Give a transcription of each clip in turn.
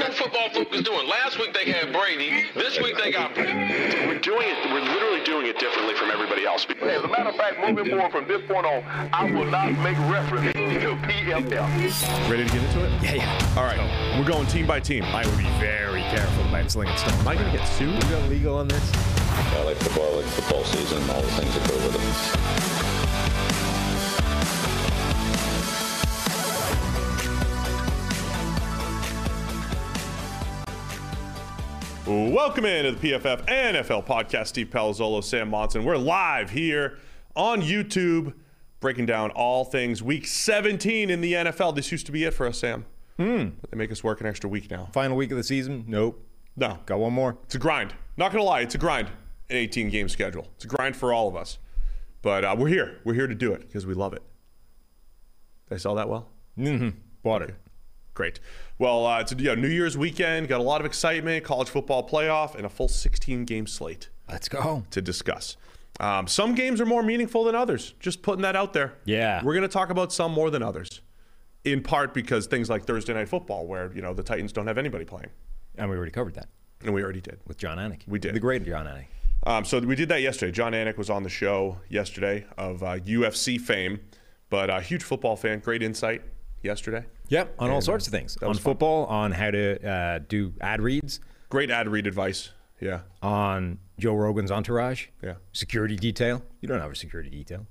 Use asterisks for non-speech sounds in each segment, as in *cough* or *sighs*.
I mean, what's pro football focus doing? Last week they had Brady. This week they got. Brady. We're doing it. We're literally doing it differently from everybody else. As a matter of fact, moving forward from this point on, I will not make reference to PFL. Ready to get into it? Yeah, yeah. All right. We're going team by team. I would be very careful about slinging stone. Am I going to get sued? Is that legal on this? I like football, I like football season, all the things that go with it. Welcome into the PFF NFL podcast. Steve Palazzolo, Sam Monson. We're live here on YouTube, breaking down all things Week 17 in the NFL. This used to be it for us, Sam. Hmm. But they make us work an extra week now. Final week of the season? Nope. No, Got one more. it's a grind. Not gonna lie, it's a grind. An 18 game schedule. It's a grind for all of us. But uh, we're here. We're here to do it because we love it. Did I sell that well? Mm-hmm. Bought it. Great. Well, uh, it's a yeah, New Year's weekend. Got a lot of excitement, college football playoff, and a full 16 game slate Let's go. to discuss. Um, some games are more meaningful than others. Just putting that out there. Yeah. We're going to talk about some more than others, in part because things like Thursday Night Football, where you know the Titans don't have anybody playing, And we already covered that and we already did. with Jon Anik. We did. The great Jon Anik. Um, so we did that yesterday. Jon Anik was on the show yesterday of uh, UFC fame, but a huge football fan. Great insight yesterday. Yep. On all sorts of things. On was fun. football, on how to uh, do ad reads, Great ad read advice. Yeah. on Joe Rogan's entourage, Yeah. security detail. You don't have a security detail.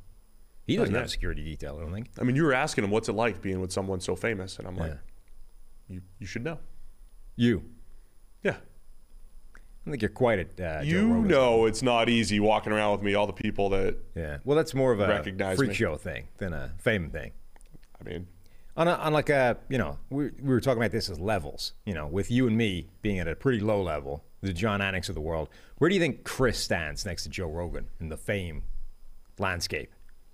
He doesn't have a security detail, I don't think. I mean, you were asking him what's it like being with someone so famous, and I'm like, Yeah. you you should know. You. Yeah. I think you're quite at uh, you know it's not easy walking around with me, all the people that, Yeah. Well, that's more of a freak me. show thing than a fame thing. I mean, On, a, on like a, you know, we, we were talking about this as levels, you know, with you and me being at a pretty low level, the Jon Anik's of the world. Where do you think Chris stands next to Joe Rogan in the fame landscape?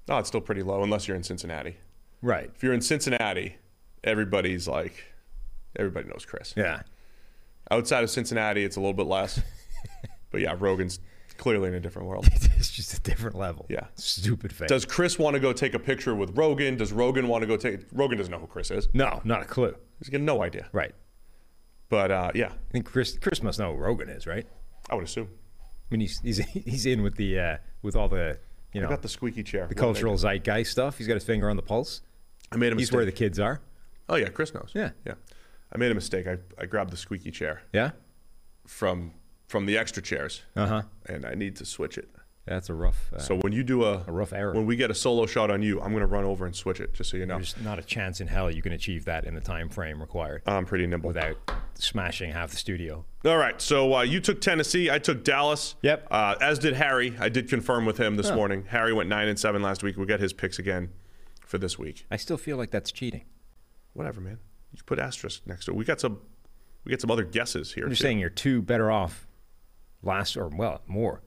oh it's still pretty low unless you're in Cincinnati. Right. If you're in Cincinnati, everybody's like, everybody knows Chris. Yeah. Outside of Cincinnati, it's a little bit less. *laughs* but yeah, Rogan's clearly in a different world. *laughs* it's just a different level. Yeah. Stupid fame. Does Chris want to go take a picture with Rogan? Does Rogan want to go take? Rogan doesn't know who Chris is. no, not a clue. He's got no idea. Right. But uh, yeah, I think Chris Chris must know who Rogan is, right? I would assume. I mean, he's he's, he's in with the uh, with all the you I know got the squeaky chair. the What cultural zeitgeist stuff. He's got his finger on the pulse. I made a He's where the kids are. Oh yeah, Chris knows. Yeah. yeah. I made a mistake. I, I grabbed the squeaky chair Yeah. from from the extra chairs, Uh huh. and I need to switch it. That's a rough. Uh, So when you do a, A rough error. when we get a solo shot on you, I'm going to run over and switch it, just so you know. There's not a chance in hell you can achieve that in the time frame required I'm pretty nimble. without smashing half the studio. All right, so uh, you took Tennessee, I took Dallas. Yep. Uh, as did Harry. I did confirm with him this Oh. morning. Harry went nine and seven last week. We got his picks again for this week. I still feel like that's cheating. Whatever, man. You put asterisk next to it. We got some. We got some other guesses here. You're saying you're two better off last or well more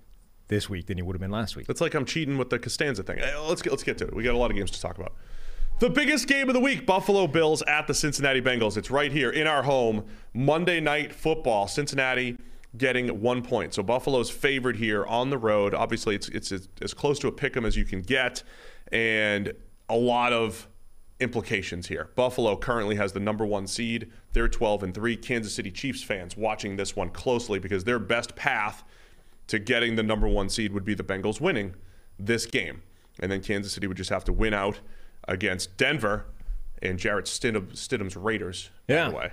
this week than you would have been last week. It's like I'm cheating with the Costanza thing. Eh, Let's get let's get to it. We got a lot of games to talk about. The biggest game of the week: Buffalo Bills at the Cincinnati Bengals. It's right here in our home. Monday night football. Cincinnati getting one point. So Buffalo's favored here on the road. Obviously, it's it's as, as close to a pick 'em as you can get, and a lot of implications here. Buffalo currently has the number one seed. They're 12 and three. Kansas City Chiefs fans watching this one closely because their best path to getting the number one seed would be the Bengals winning this game. And then Kansas City would just have to win out against Denver and Jarrett Stidham, Stidham's Raiders, by Yeah. the way.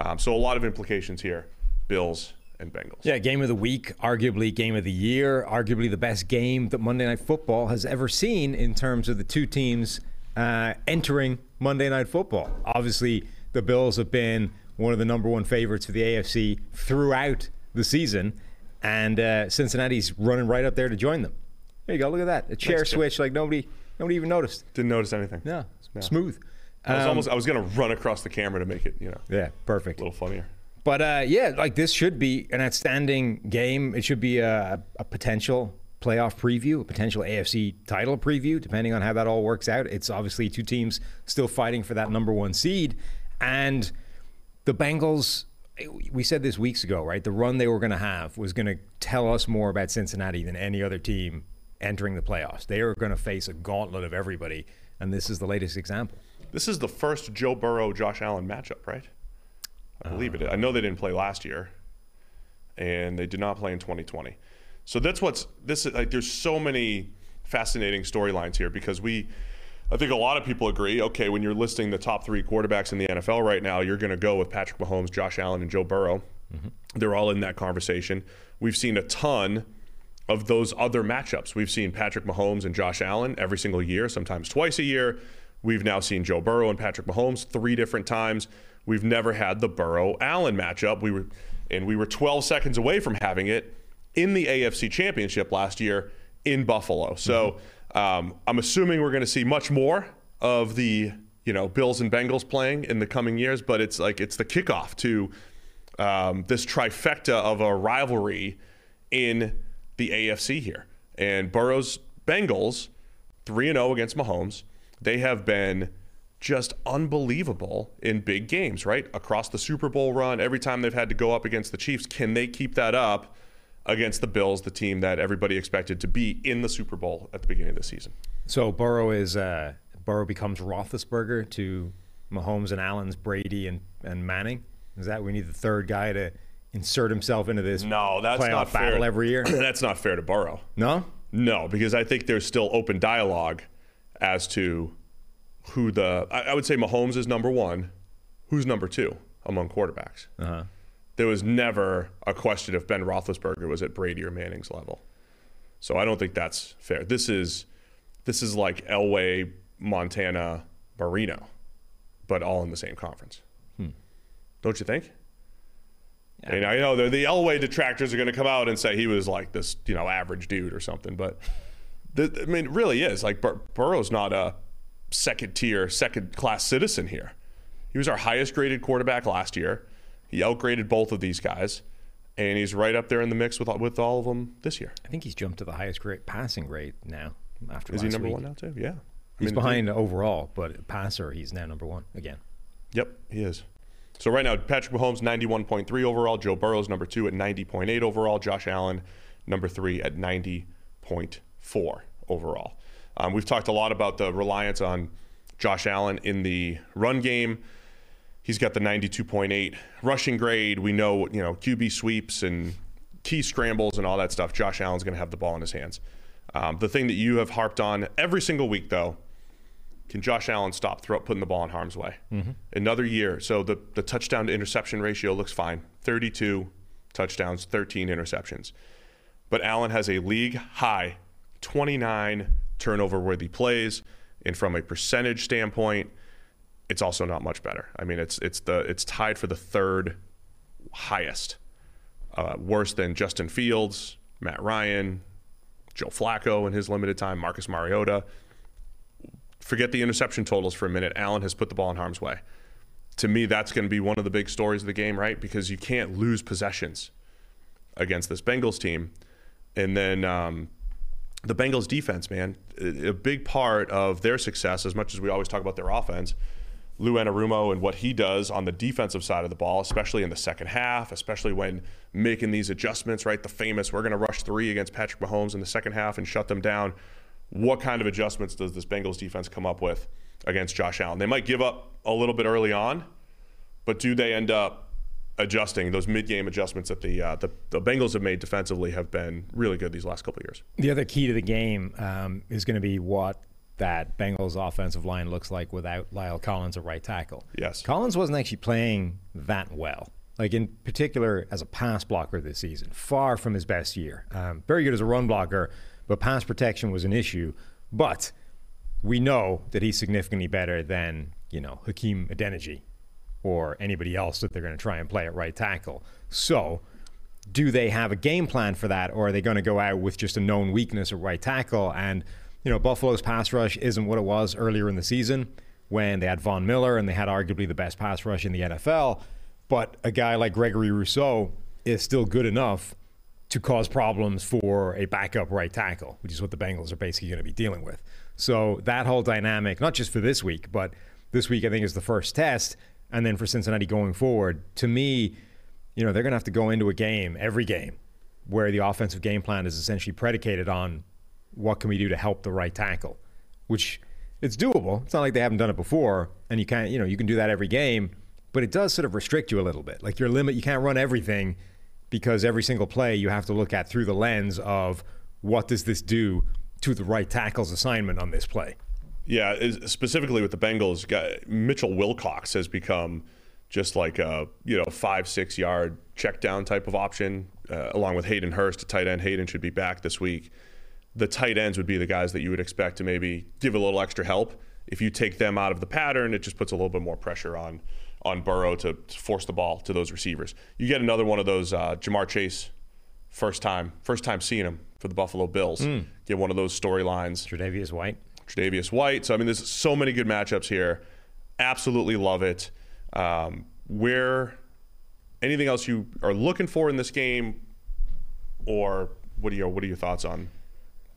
Um, so a lot of implications here. Bills and Bengals. Yeah, game of the week, arguably game of the year, arguably the best game that Monday Night Football has ever seen in terms of the two teams uh, entering Monday Night Football. Obviously, the Bills have been one of the number one favorites for the AFC throughout the season, and uh, Cincinnati's running right up there to join them. There you go. Look at that. A chair Nice switch like nobody, nobody even noticed. Didn't notice anything. Yeah, Yeah. smooth. I was Um, almost I was gonna run across the camera to make it, you know, yeah, perfect. a little funnier. But uh, yeah, like this should be an outstanding game. It should be a, a potential playoff preview, a potential AFC title preview, depending on how that all works out. It's obviously two teams still fighting for that number one seed. And the Bengals, we said this weeks ago, right? The run they were going to have was going to tell us more about Cincinnati than any other team entering the playoffs. They are going to face a gauntlet of everybody. And this is the latest example. This is the first Joe Burrow Josh Allen matchup, right? I believe it. I know they didn't play last year, and they did not play in 2020. So that's what's this is like. There's so many fascinating storylines here because we, I think a lot of people agree. Okay, when you're listing the top three quarterbacks in the NFL right now, you're going to go with Patrick Mahomes, Josh Allen, and Joe Burrow. Mm-hmm. They're all in that conversation. We've seen a ton of those other matchups. We've seen Patrick Mahomes and Josh Allen every single year, sometimes twice a year. We've now seen Joe Burrow and Patrick Mahomes three different times. We've never had the Burrow Allen matchup. We were and we were 12 seconds away from having it in the AFC Championship last year in Buffalo. So um, I'm assuming we're going to see much more of the you know Bills and Bengals playing in the coming years. But it's like it's the kickoff to um, this trifecta of a rivalry in the AFC here. And Burrow's Bengals, 3 and 0 against Mahomes, they have been just unbelievable in big games, right? Across the Super Bowl run, every time they've had to go up against the Chiefs, can they keep that up against the Bills, the team that everybody expected to be in the Super Bowl at the beginning of the season? So Burrow is uh, Burrow becomes Roethlisberger to Mahomes and Allen's Brady and, and Manning. Is that we need the third guy to insert himself into this No, that's not battle fair. every year? *clears throat* that's not fair to Burrow. No, No, because I think there's still open dialogue as to who the. I, I would say Mahomes is number one. Who's number two among quarterbacks? uh-huh. There was never a question if Ben Roethlisberger was at Brady or Manning's level. So I don't think that's fair. This is this is like Elway, Montana, Marino, but all in the same conference. Hmm. Don't you think? And I know the, the Elway detractors are going to come out and say he was like this, you know, average dude or something. But the, I mean, it really is like Bur- Burrow's not a second tier, second class citizen here. He was our highest graded quarterback last year. He outgraded both of these guys, and he's right up there in the mix with with all of them this year. I think he's jumped to the highest rate passing rate now. After Is he number week. one now too? Yeah, I He's mean, behind overall, but passer he's now number one again. Yep, he is. So right now, Patrick Mahomes 91.3 overall. Joe Burrow's number two at 90.8 overall. Josh Allen number three at 90.4 overall. Um, we've talked a lot about the reliance on Josh Allen in the run game. He's got the 92.8 rushing grade. We know, you know, QB sweeps and key scrambles and all that stuff. Josh Allen's going to have the ball in his hands. Um, the thing that you have harped on every single week, though, can Josh Allen stop throw, putting the ball in harm's way? Another year. So the, the touchdown to interception ratio looks fine 32 touchdowns, 13 interceptions. But Allen has a league high 29 turnover worthy plays. And from a percentage standpoint, it's also not much better. I mean, it's it's the it's tied for the third highest, uh, worse than Justin Fields, Matt Ryan, Joe Flacco in his limited time, Marcus Mariota. Forget the interception totals for a minute. Allen has put the ball in harm's way. To me, that's going to be one of the big stories of the game, right? Because you can't lose possessions against this Bengals team. And then um, the Bengals defense, man, a a big part of their success, as much as we always talk about their offense, Lou Anarumo and what he does on the defensive side of the ball, especially in the second half, especially when making these adjustments, right? The famous, we're going to rush three against Patrick Mahomes in the second half and shut them down. What kind of adjustments does this Bengals defense come up with against Josh Allen? They might give up a little bit early on, but do they end up adjusting those mid-game adjustments that the uh, the, the Bengals have made defensively have been really good these last couple of years. The other key to the game um, is going to be what that Bengals offensive line looks like without La'el Collins at right tackle. Yes. Collins wasn't actually playing that well. Like in particular as a pass blocker this season, far from his best year. Um, very good as a run blocker, but pass protection was an issue. But we know that he's significantly better than you know Hakeem Adeniji or anybody else that they're going to try and play at right tackle. So, do they have a game plan for that, or are they going to go out with just a known weakness at right tackle? And you know, Buffalo's pass rush isn't what it was earlier in the season when they had Von Miller and they had arguably the best pass rush in the NFL. But a guy like Gregory Rousseau is still good enough to cause problems for a backup right tackle, which is what the Bengals are basically going to be dealing with. So that whole dynamic, not just for this week, but this week I think is the first test, and then for Cincinnati going forward, to me, you know, they're going to have to go into a game, every game, where the offensive game plan is essentially predicated on what can we do to help the right tackle, which it's doable. It's not like they haven't done it before, and you can't, you know, you can do that every game, but it does sort of restrict you a little bit. Like your limit, you can't run everything because every single play you have to look at through the lens of what does this do to the right tackle's assignment on this play. Yeah, specifically with the Bengals, Mitchell Wilcox has become just like a you know five six yard check down type of option, uh, along with Hayden Hurst, a tight end. Hayden should be back this week the tight ends would be the guys that you would expect to maybe give a little extra help. If you take them out of the pattern, it just puts a little bit more pressure on on Burrow to, to force the ball to those receivers. You get another one of those uh, Ja'Marr Chase, first time first time seeing him for the Buffalo Bills. Mm. Get one of those storylines. Tre'Davious White. Tre'Davious White. So I mean, there's so many good matchups here. Absolutely love it. Um, where anything else you are looking for in this game, or what are your what are your thoughts on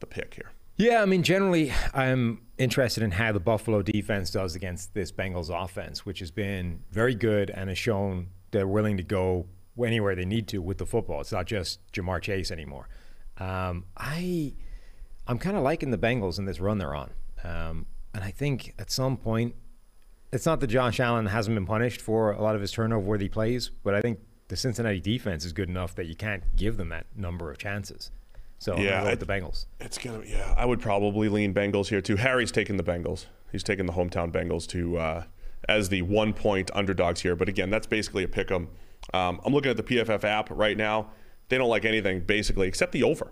the pick here. Yeah, I mean, generally, I'm interested in how the Buffalo defense does against this Bengals offense, which has been very good and has shown they're willing to go anywhere they need to with the football. It's not just Ja'Marr Chase anymore. Um, I, I'm kind of liking the Bengals in this run they're on, um, and I think at some point, it's not that Josh Allen hasn't been punished for a lot of his turnover-worthy plays, but I think the Cincinnati defense is good enough that you can't give them that number of chances. So yeah, with the Bengals. It's gonna yeah. I would probably lean Bengals here too. Harry's taking the Bengals. He's taking the hometown Bengals to uh, as the one point underdogs here. But again, that's basically a pick 'em. Um, I'm looking at the PFF app right now. They don't like anything basically except the over.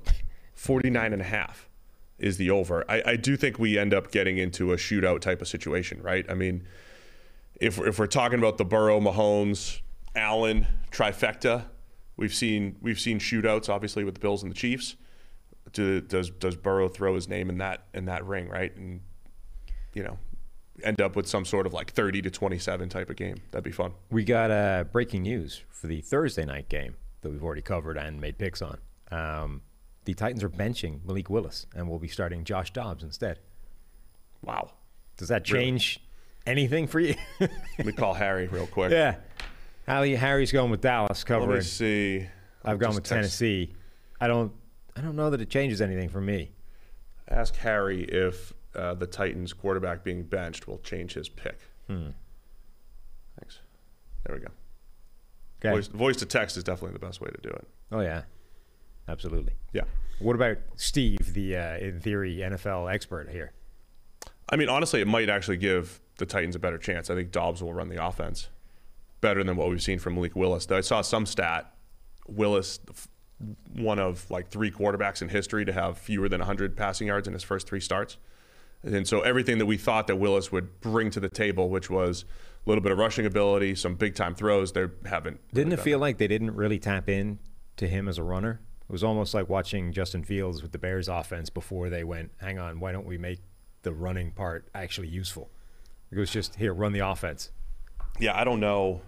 49 and a half is the over. I, I do think we end up getting into a shootout type of situation, right? I mean, if if we're talking about the Burrow, Mahomes, Allen trifecta, we've seen we've seen shootouts obviously with the Bills and the Chiefs do, does does Burrow throw his name in that in that ring, right? And you know, end up with some sort of like 30 to 27 type of game. That'd be fun. We got uh, breaking news for the Thursday night game that we've already covered and made picks on. Um, the Titans are benching Malik Willis and will be starting Josh Dobbs instead. Wow. Does that change really? anything for you? Let me call Harry real quick. Yeah. Harry, Harry's going with Dallas covering. Let me see. I've gone with text. Tennessee. I don't I don't know that it changes anything for me. Ask Harry if uh, the Titans quarterback being benched will change his pick. Hmm. Thanks. There we go. Okay. Voice, voice to text is definitely the best way to do it. Oh yeah, absolutely. Yeah. What about Steve, the uh, in theory NFL expert here? I mean, honestly, it might actually give the Titans a better chance. I think Dobbs will run the offense better than what we've seen from Malik Willis. Though I saw some stat. Willis, one of like three quarterbacks in history to have fewer than 100 passing yards in his first three starts. And so everything that we thought that Willis would bring to the table, which was a little bit of rushing ability, some big time throws, they haven't. Didn't really it feel that. like they didn't really tap in to him as a runner? It was almost like watching Justin Fields with the Bears offense before they went, hang on, why don't we make the running part actually useful? It was just, here, run the offense. Yeah, I don't know.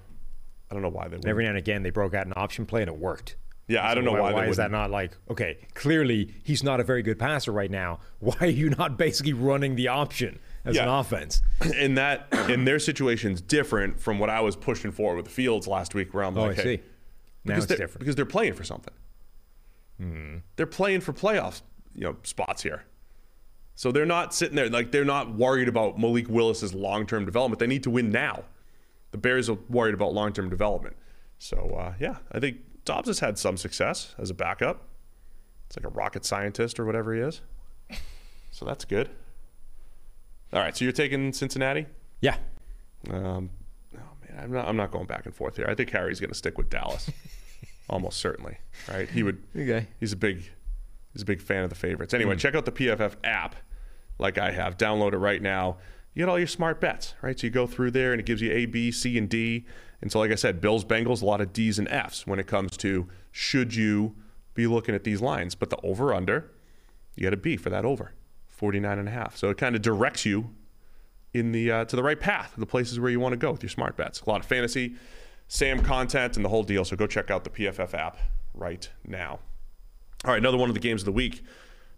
I don't know why they. Every now and again, they broke out an option play and it worked. Yeah, I don't know why. Why, why is that not like okay? Clearly, he's not a very good passer right now. *laughs* Why are you not basically running the option as yeah. an offense? *clears throat* In that, in their situation's different from what I was pushing for with the Fields last week. Where I'm oh, like, I hey, see. Now it's different because they're playing for something. Hmm. They're playing for playoffs, you know, spots here. So they're not sitting there like they're not worried about Malik Willis's long-term development. They need to win now. The Bears are worried about long-term development. So uh, yeah, I think Dobbs has had some success as a backup. It's like a rocket scientist or whatever he is. *laughs* So that's good. All right, so you're taking Cincinnati. Yeah. Um, oh man, I'm not. I'm not going back and forth here. I think Harry's going to stick with Dallas, *laughs* almost certainly. Right? He would. Okay. He's a big. He's a big fan of the favorites. Anyway, check out the PFF app, like I have. Download it right now. You get all your smart bets, right? So you go through there, and it gives you A, B, C, and D. And so, like I said, Bills, Bengals, a lot of D's and F's when it comes to should you be looking at these lines. But the over under, you got a B for that over, 49 and a half. So it kind of directs you in the uh, to the right path, the places where you want to go with your smart bets. A lot of fantasy, Sam content, and the whole deal. So go check out the PFF app right now. All right, another one of the games of the week: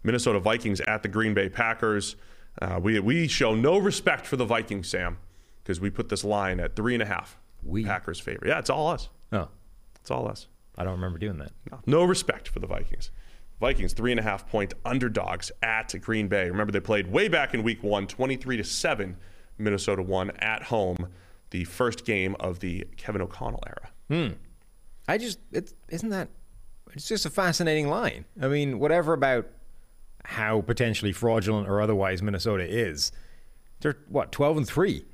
Minnesota Vikings at the Green Bay Packers. Uh, we we show no respect for the Vikings, Sam, because we put this line at three and a half. We? Packers favor. Yeah, it's all us. Oh, It's all us. I don't remember doing that. No, no respect for the Vikings. Vikings three and a half point underdogs at Green Bay. Remember they played way back in week one, 23 to 7. Minnesota won at home, the first game of the Kevin O'Connell era. Hmm. I just it's isn't that it's just a fascinating line. I mean, whatever about how potentially fraudulent or otherwise Minnesota is, they're what twelve and three.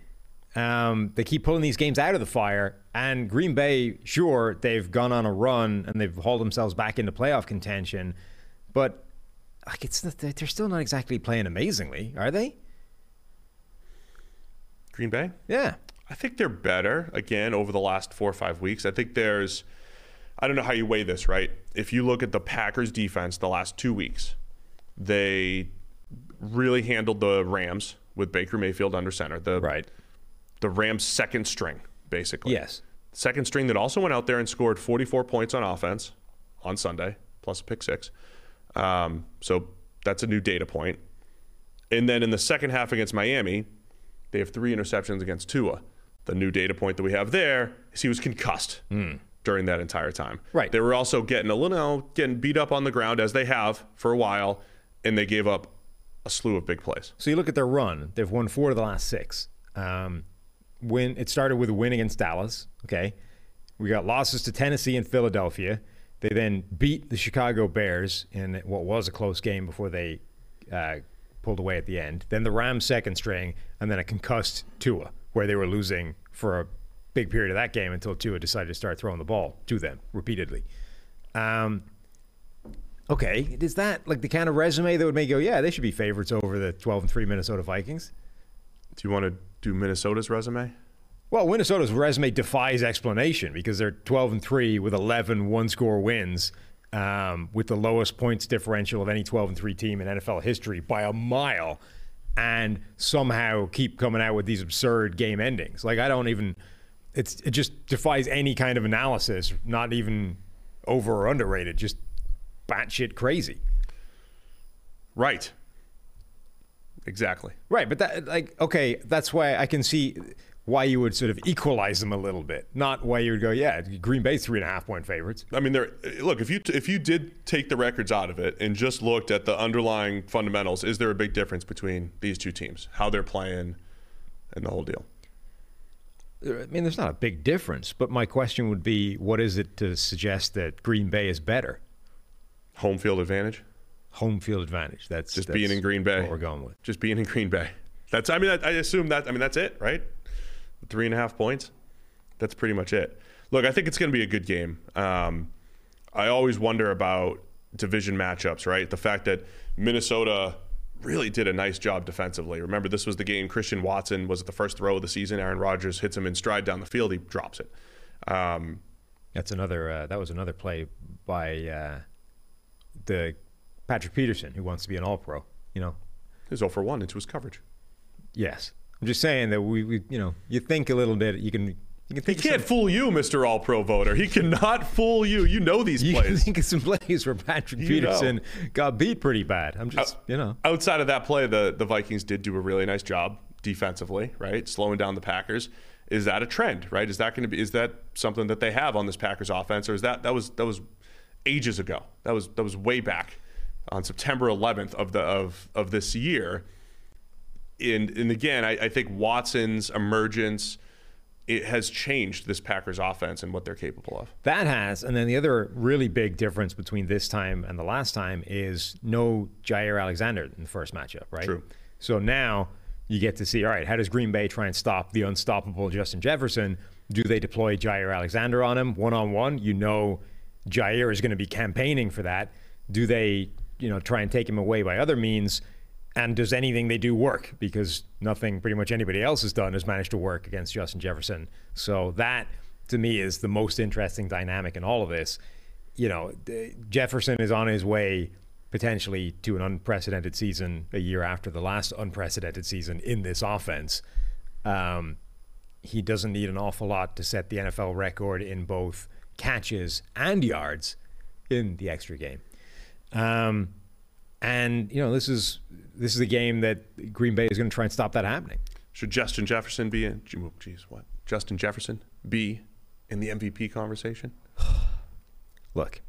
Um, they keep pulling these games out of the fire, and Green Bay, sure, they've gone on a run and they've hauled themselves back into playoff contention, but like it's not, they're still not exactly playing amazingly, are they? Green Bay? Yeah. I think they're better again over the last four or five weeks. I think there's, I don't know how you weigh this, right? If you look at the Packers defense the last two weeks, they really handled the Rams with Baker Mayfield under center. The, Right. The Rams' second string, basically. Yes. Second string that also went out there and scored 44 points on offense on Sunday, plus a pick six. Um, so that's a new data point. And then in the second half against Miami, they have three interceptions against Tua. The new data point that we have there is he was concussed during that entire time. Right. They were also getting a little getting beat up on the ground as they have for a while, and they gave up a slew of big plays. So you look at their run; they've won four of the last six. Um, win. It started with a win against Dallas. Okay, we got losses to Tennessee and Philadelphia. They then beat the Chicago Bears in what was a close game before they uh, pulled away at the end. Then the Rams second string, and then a concussed Tua, where they were losing for a big period of that game until Tua decided to start throwing the ball to them repeatedly. Um, okay, is that like the kind of resume that would make you go, yeah, they should be favorites over the 12 and 3 Minnesota Vikings? Do you want to do Minnesota's resume? Well, Minnesota's resume defies explanation because they're 12 and 3 with 11 one score wins, um, with the lowest points differential of any 12 and 3 team in NFL history by a mile, and somehow keep coming out with these absurd game endings. Like, I don't even, it's, it just defies any kind of analysis, not even over or underrated, just batshit crazy. Right. Exactly. Right, but that like okay, that's why I can see why you would sort of equalize them a little bit, not why you would go, yeah, Green Bay three and a half point favorites. I mean, there. Look, if you if you did take the records out of it and just looked at the underlying fundamentals, is there a big difference between these two teams, how they're playing, and the whole deal? Uh, I mean, there's not a big difference, but my question would be, what is it to suggest that Green Bay is better? Home field advantage. Home field advantage. That's Just that's being in Green Bay. What we're going with. Just being in Green Bay. That's. I mean, I, I assume that. I mean, that's it, right? Three and a half points. That's pretty much it. Look, I think it's going to be a good game. Um, I always wonder about division matchups, right? The fact that Minnesota really did a nice job defensively. Remember, this was the game Christian Watson was at the first throw of the season. Aaron Rodgers hits him in stride down the field. He drops it. Um, That's another. Uh, that was another play by uh, the Patrick Peterson, who wants to be an All Pro. You know, He's 0 for 1 into his coverage. yes. I'm just saying that we, we you know, you think a little bit. You can. You can He can't some- fool you, Mr. All Pro voter. He cannot fool you. You know these plays. You think of some plays where Patrick You Peterson got beat pretty bad. I'm just, you know. Outside of that play, the, the Vikings did do a really nice job defensively, right? Slowing down the Packers. Is that a trend, right? Is that going to be is that something that they have on this Packers offense or is that that was that was ages ago. That was that was way back on September 11th of the of of this year. And and again, I, I think Watson's emergence it has changed this Packers offense and what they're capable of. That has, and then the other really big difference between this time and the last time is no Jaire Alexander in the first matchup, right? True. So now you get to see, all right, how does Green Bay try and stop the unstoppable Justin Jefferson? Do they deploy Jaire Alexander on him one on one? You know, Jaire is going to be campaigning for that. Do they, you know, try and take him away by other means? And does anything they do work? Because nothing pretty much anybody else has done has managed to work against Justin Jefferson. So that, to me, is the most interesting dynamic in all of this. You know, Jefferson is on his way potentially to an unprecedented season a year after the last unprecedented season in this offense. Um, he doesn't need an awful lot to set the NFL record in both catches and yards in the extra game. Um, and you know, this is this is a game that Green Bay is going to try and stop that happening. Should Justin Jefferson be in? Geez, what? Justin Jefferson be in the MVP conversation? *sighs* Look,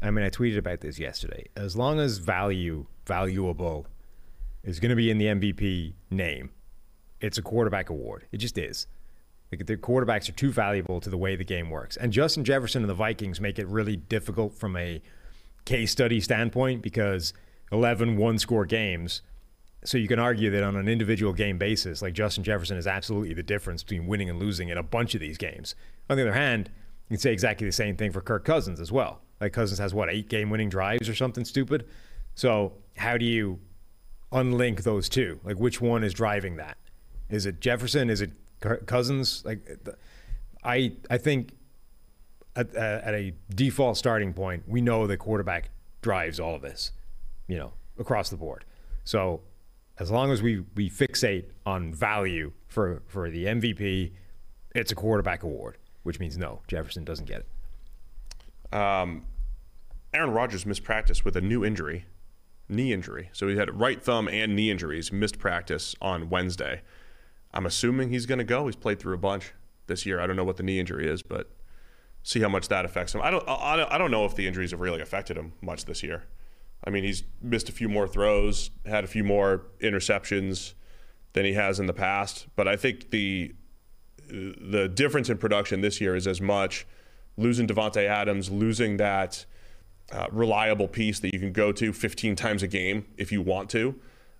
I mean, I tweeted about this yesterday. As long as value, valuable, is going to be in the MVP name, it's a quarterback award. It just is. The quarterbacks are too valuable to the way the game works. And Justin Jefferson and the Vikings make it really difficult from a case study standpoint because 11 one score games. So you can argue that on an individual game basis, like Justin Jefferson is absolutely the difference between winning and losing in a bunch of these games. On the other hand, you can say exactly the same thing for Kirk Cousins as well. Like Cousins has what, eight game winning drives or something stupid? So how do you unlink those two? Like which one is driving that? Is it Jefferson? Is it Cousins, like I, I think at, at, a default starting point, we know the quarterback drives all of this, you know, across the board. So as long as we we fixate on value for for the MVP, it's a quarterback award, which means no, Jefferson doesn't get it. Um, Aaron Rodgers missed practice with a new injury, knee injury. So he had right thumb and knee injuries, missed practice on Wednesday. I'm assuming he's going to go. He's played through a bunch this year. I don't know what the knee injury is, but see how much that affects him. I don't. I don't know if the injuries have really affected him much this year. I mean, he's missed a few more throws, had a few more interceptions than he has in the past. But I think the the difference in production this year is as much losing Davante Adams, losing that uh, reliable piece that you can go to 15 times a game if you want to.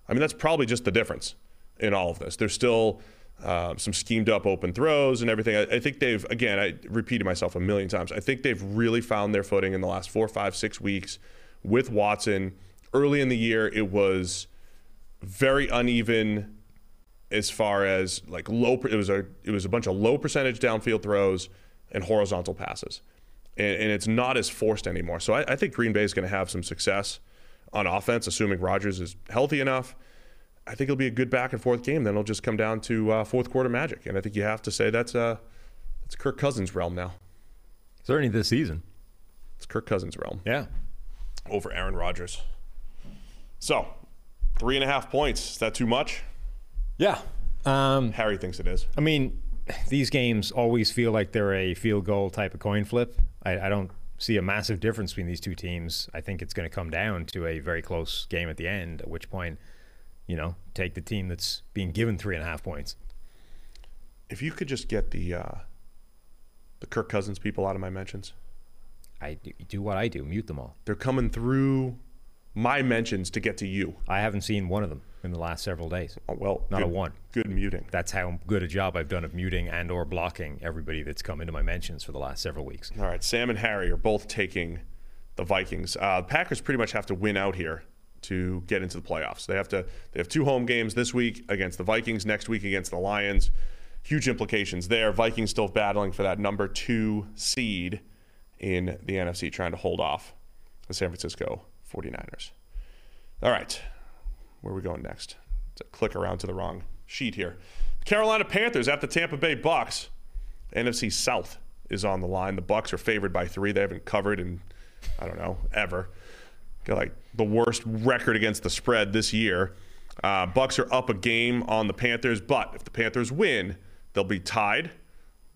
I mean, that's probably just the difference in all of this. There's still uh, some schemed up open throws and everything. I, I, think they've, again, I repeated myself a million times. I think they've really found their footing in the last four, five, six weeks with Watson. Early in the year, it was very uneven as far as like low. It was a it was a bunch of low percentage downfield throws and horizontal passes, and, and it's not as forced anymore. So I, I think Green Bay is going to have some success on offense, assuming Rodgers is healthy enough I think it'll be a good back and forth game. Then it'll just come down to uh, fourth quarter magic, and I think you have to say that's uh, that's Kirk Cousins' realm now. Certainly this season, it's Kirk Cousins' realm. Yeah, over Aaron Rodgers. So, three and a half points. Is that too much? Yeah, um, Harry thinks it is. I mean, these games always feel like they're a field goal type of coin flip. I, I don't see a massive difference between these two teams. I think it's going to come down to a very close game at the end. At which point you know, take the team that's being given three and a half points. If you could just get the uh, the Kirk Cousins people out of my mentions, I do what I do, mute them all. They're coming through my mentions to get to you. I haven't seen one of them in the last several days. Oh, well, not good, a one. Good muting. That's how good a job I've done of muting and or blocking everybody that's come into my mentions for the last several weeks. All right, Sam and Harry are both taking the Vikings. Uh, the Packers pretty much have to win out here to get into the playoffs. They have to they have two home games this week against the Vikings, next week against the Lions. Huge implications there. Vikings still battling for that number 2 seed in the NFC trying to hold off the San Francisco 49ers. All right. Where are we going next? To click around to the wrong sheet here. The Carolina Panthers at the Tampa Bay Bucks. NFC South is on the line. The Bucks are favored by 3. They haven't covered in I don't know, ever got like the worst record against the spread this year. Uh, Bucks are up a game on the Panthers, but if the Panthers win, they'll be tied,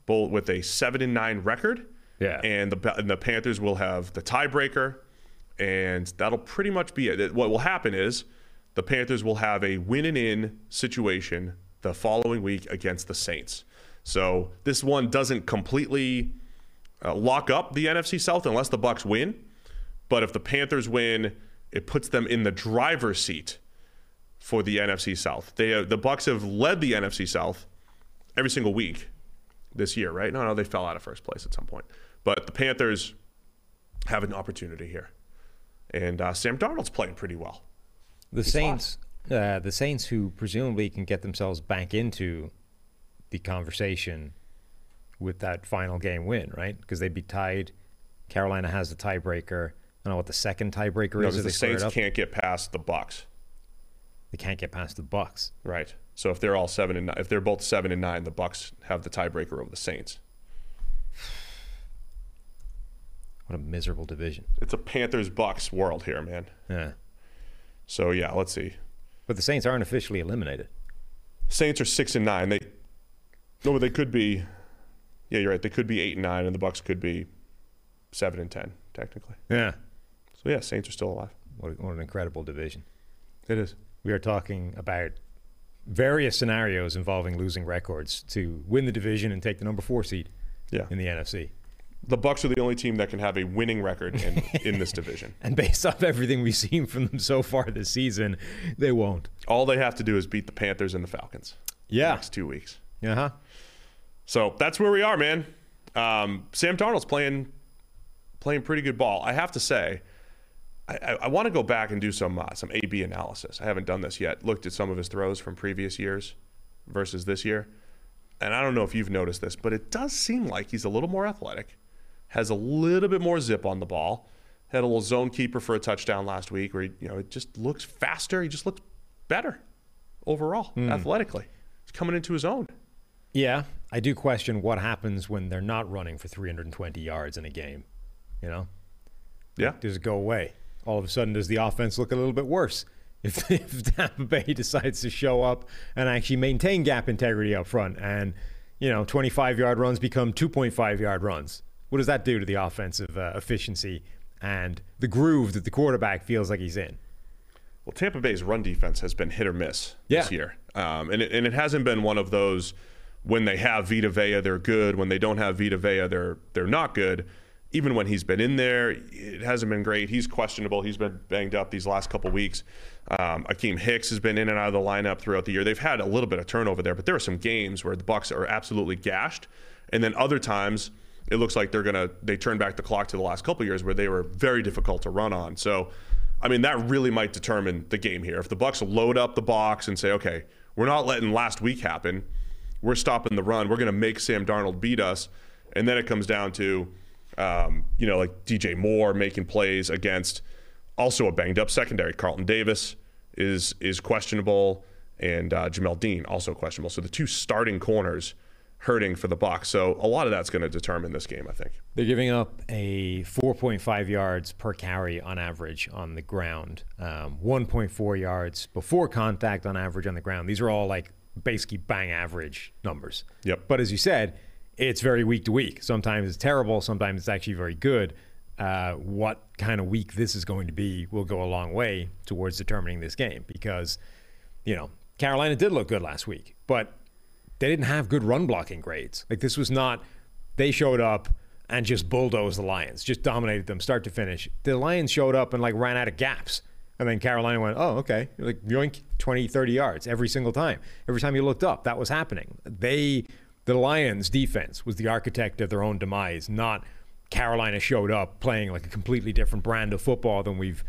both with a seven and nine record. Yeah, and the and the Panthers will have the tiebreaker, and that'll pretty much be it. What will happen is the Panthers will have a win and in situation the following week against the Saints. So this one doesn't completely uh, lock up the NFC South unless the Bucks win. But if the Panthers win, it puts them in the driver's seat for the NFC South. They uh, the Bucks have led the NFC South every single week this year, right? No, no, they fell out of first place at some point, but the Panthers have an opportunity here, and uh, Sam Darnold's playing pretty well. The Saints, uh, the Saints, who presumably can get themselves back into the conversation with that final game win, right? Because they'd be tied. Carolina has the tiebreaker. I don't know what the second tiebreaker No, is. because the they square it Saints can't get past the Bucks, They can't get past the Bucks. right? So if they're all seven and nine, if they're both seven and nine, the Bucks have the tiebreaker over the Saints. *sighs* What a miserable division. It's a Panthers Bucks world here, man. Yeah. So yeah, let's see. But the Saints aren't officially eliminated. Saints are six and nine. They no, but they could be. Yeah, you're right. They could be eight and nine, and the Bucks could be seven and ten technically. Yeah. So yeah, Saints are still alive. What, what an incredible division. It is. We are talking about various scenarios involving losing records to win the division and take the number four seed Yeah, in the NFC. the Bucks are the only team that can have a winning record in in this division. *laughs* And based off everything we've seen from them so far this season, they won't. All they have to do is beat the Panthers and the Falcons. Yeah. next two weeks. Uh huh. So that's where we are, man. Um, Sam Darnold's playing playing pretty good ball. I have to say, I, I, want to go back and do some uh, some A B analysis. I haven't done this yet. Looked at some of his throws from previous years versus this year, and I don't know if you've noticed this, but it does seem like he's a little more athletic, has a little bit more zip on the ball. Had a little zone keeper for a touchdown last week, where he, you know it just looks faster. He just looks better overall, athletically. He's coming into his own. Yeah, I do question what happens when they're not running for 320 yards in a game. You know, Yeah, does it go away? All of a sudden, does the offense look a little bit worse? *laughs* If, if Tampa Bay *laughs* decides to show up and actually maintain gap integrity up front, and you know, 25 yard runs become 2.5 yard runs, what does that do to the offensive uh, efficiency and the groove that the quarterback feels like he's in? Well, Tampa Bay's run defense has been hit or miss this year, um, and it, and it hasn't been one of those when they have Vita Vea they're good, when they don't have Vita Vea they're they're not good. Even when he's been in there, it hasn't been great. He's questionable. He's been banged up these last couple weeks. Um, Akiem Hicks has been in and out of the lineup throughout the year. They've had a little bit of turnover there, but there are some games where the Bucks are absolutely gashed, and then other times it looks like they're gonna they turn back the clock to the last couple years where they were very difficult to run on. So, I mean that really might determine the game here. If the Bucks load up the box and say, okay, we're not letting last week happen, we're stopping the run, we're gonna make Sam Darnold beat us, and then it comes down to, um, you know, like DJ Moore making plays against also a banged up secondary. Carlton Davis is is questionable, and uh, Jamel Dean also questionable. So the two starting corners hurting for the Bucks. So a lot of that's going to determine this game, I think. They're giving up a 4.5 yards per carry on average on the ground, um, 1.4 yards before contact on average on the ground. These are all like basically bang average numbers. Yep. But as you said, it's very week to week. Sometimes it's terrible, sometimes it's actually very good. Uh, what kind of week this is going to be will go a long way towards determining this game because, you know, Carolina did look good last week, but they didn't have good run blocking grades. Like this was not they showed up and just bulldozed the Lions, just dominated them start to finish. The Lions showed up and like ran out of gaps. And then Carolina went, oh, okay. Like yoink, 20, 30 yards every single time. Every time you looked up, that was happening. They, the Lions defense was the architect of their own demise, not Carolina showed up playing like a completely different brand of football than we've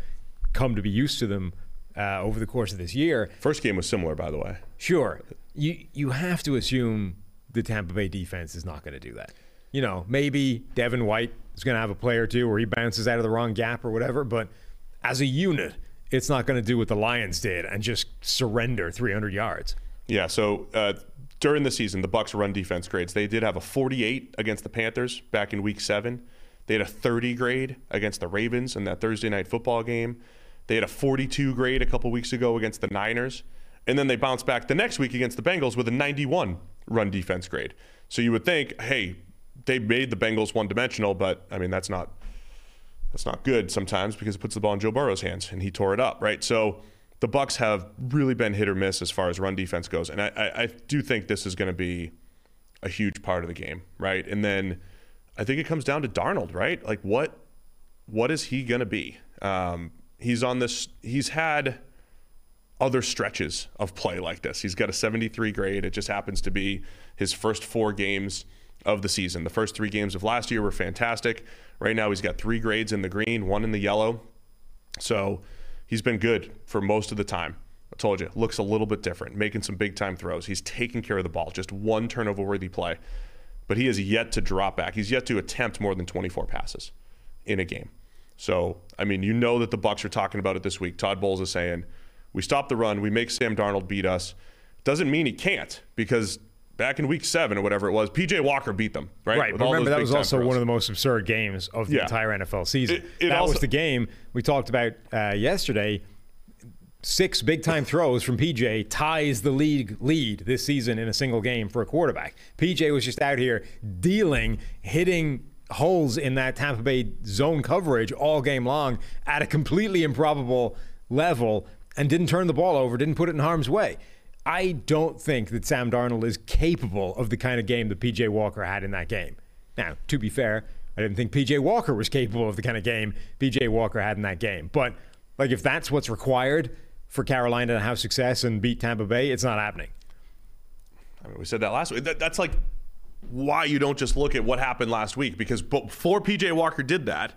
come to be used to them uh, over the course of this year. First game was similar, by the way. Sure. You you have to assume the Tampa Bay defense is not going to do that. You know, maybe Devin White is going to have a play or two where he bounces out of the wrong gap or whatever, but as a unit, it's not going to do what the Lions did and just surrender 300 yards. Yeah. So uh, during the season, the Bucks run defense grades they did have a 48 against the Panthers back in Week Seven. They had a 30 grade against the Ravens in that Thursday night football game. They had a 42 grade a couple weeks ago against the Niners, and then they bounced back the next week against the Bengals with a 91 run defense grade. So you would think, hey, they made the Bengals one dimensional, but I mean that's not that's not good sometimes because it puts the ball in Joe Burrow's hands and he tore it up, right? So the Bucks have really been hit or miss as far as run defense goes, and I, I, I do think this is going to be a huge part of the game, right? And then I think it comes down to Darnold, right? Like what what is he going to be? Um, he's on this. He's had other stretches of play like this. He's got a 73 grade. It just happens to be his first four games of the season. The first three games of last year were fantastic. Right now, he's got three grades in the green, one in the yellow. So he's been good for most of the time. I told you, looks a little bit different, making some big time throws. He's taking care of the ball, just one turnover worthy play. But he has yet to drop back. He's yet to attempt more than 24 passes in a game. So, I mean, you know that the Bucs are talking about it this week. Todd Bowles is saying, "We stop the run, we make Sam Darnold beat us." Doesn't mean he can't because back in week 7 or whatever it was, PJ Walker beat them, right? Right, remember that was also throws. one of the most absurd games of the Yeah. entire NFL season. It- it that also- was the game we talked about uh, yesterday. Six big time throws from PJ ties the league lead this season in a single game for a quarterback. PJ was just out here dealing, hitting holes in that Tampa Bay zone coverage all game long at a completely improbable level and didn't turn the ball over, didn't put it in harm's way. I don't think that Sam Darnold is capable of the kind of game that PJ Walker had in that game. Now, to be fair, I didn't think PJ Walker was capable of the kind of game PJ Walker had in that game. But like if that's what's required for Carolina to have success and beat Tampa Bay, it's not happening. I mean, we said that last week. That, that's like why you don't just look at what happened last week because before PJ Walker did that,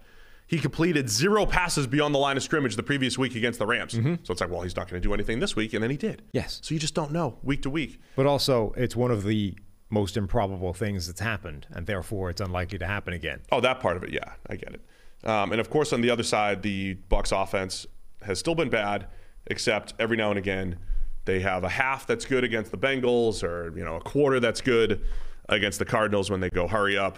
he completed zero passes beyond the line of scrimmage the previous week against the Rams. So it's like, well, he's not going to do anything this week, and then he did. Yes. So you just don't know week to week. But also, it's one of the most improbable things that's happened, and therefore it's unlikely to happen again. Oh, that part of it, yeah, I get it. Um, and of course, on the other side, the Bucs offense has still been bad, except every now and again they have a half that's good against the Bengals, or you know, a quarter that's good against the Cardinals when they go hurry up.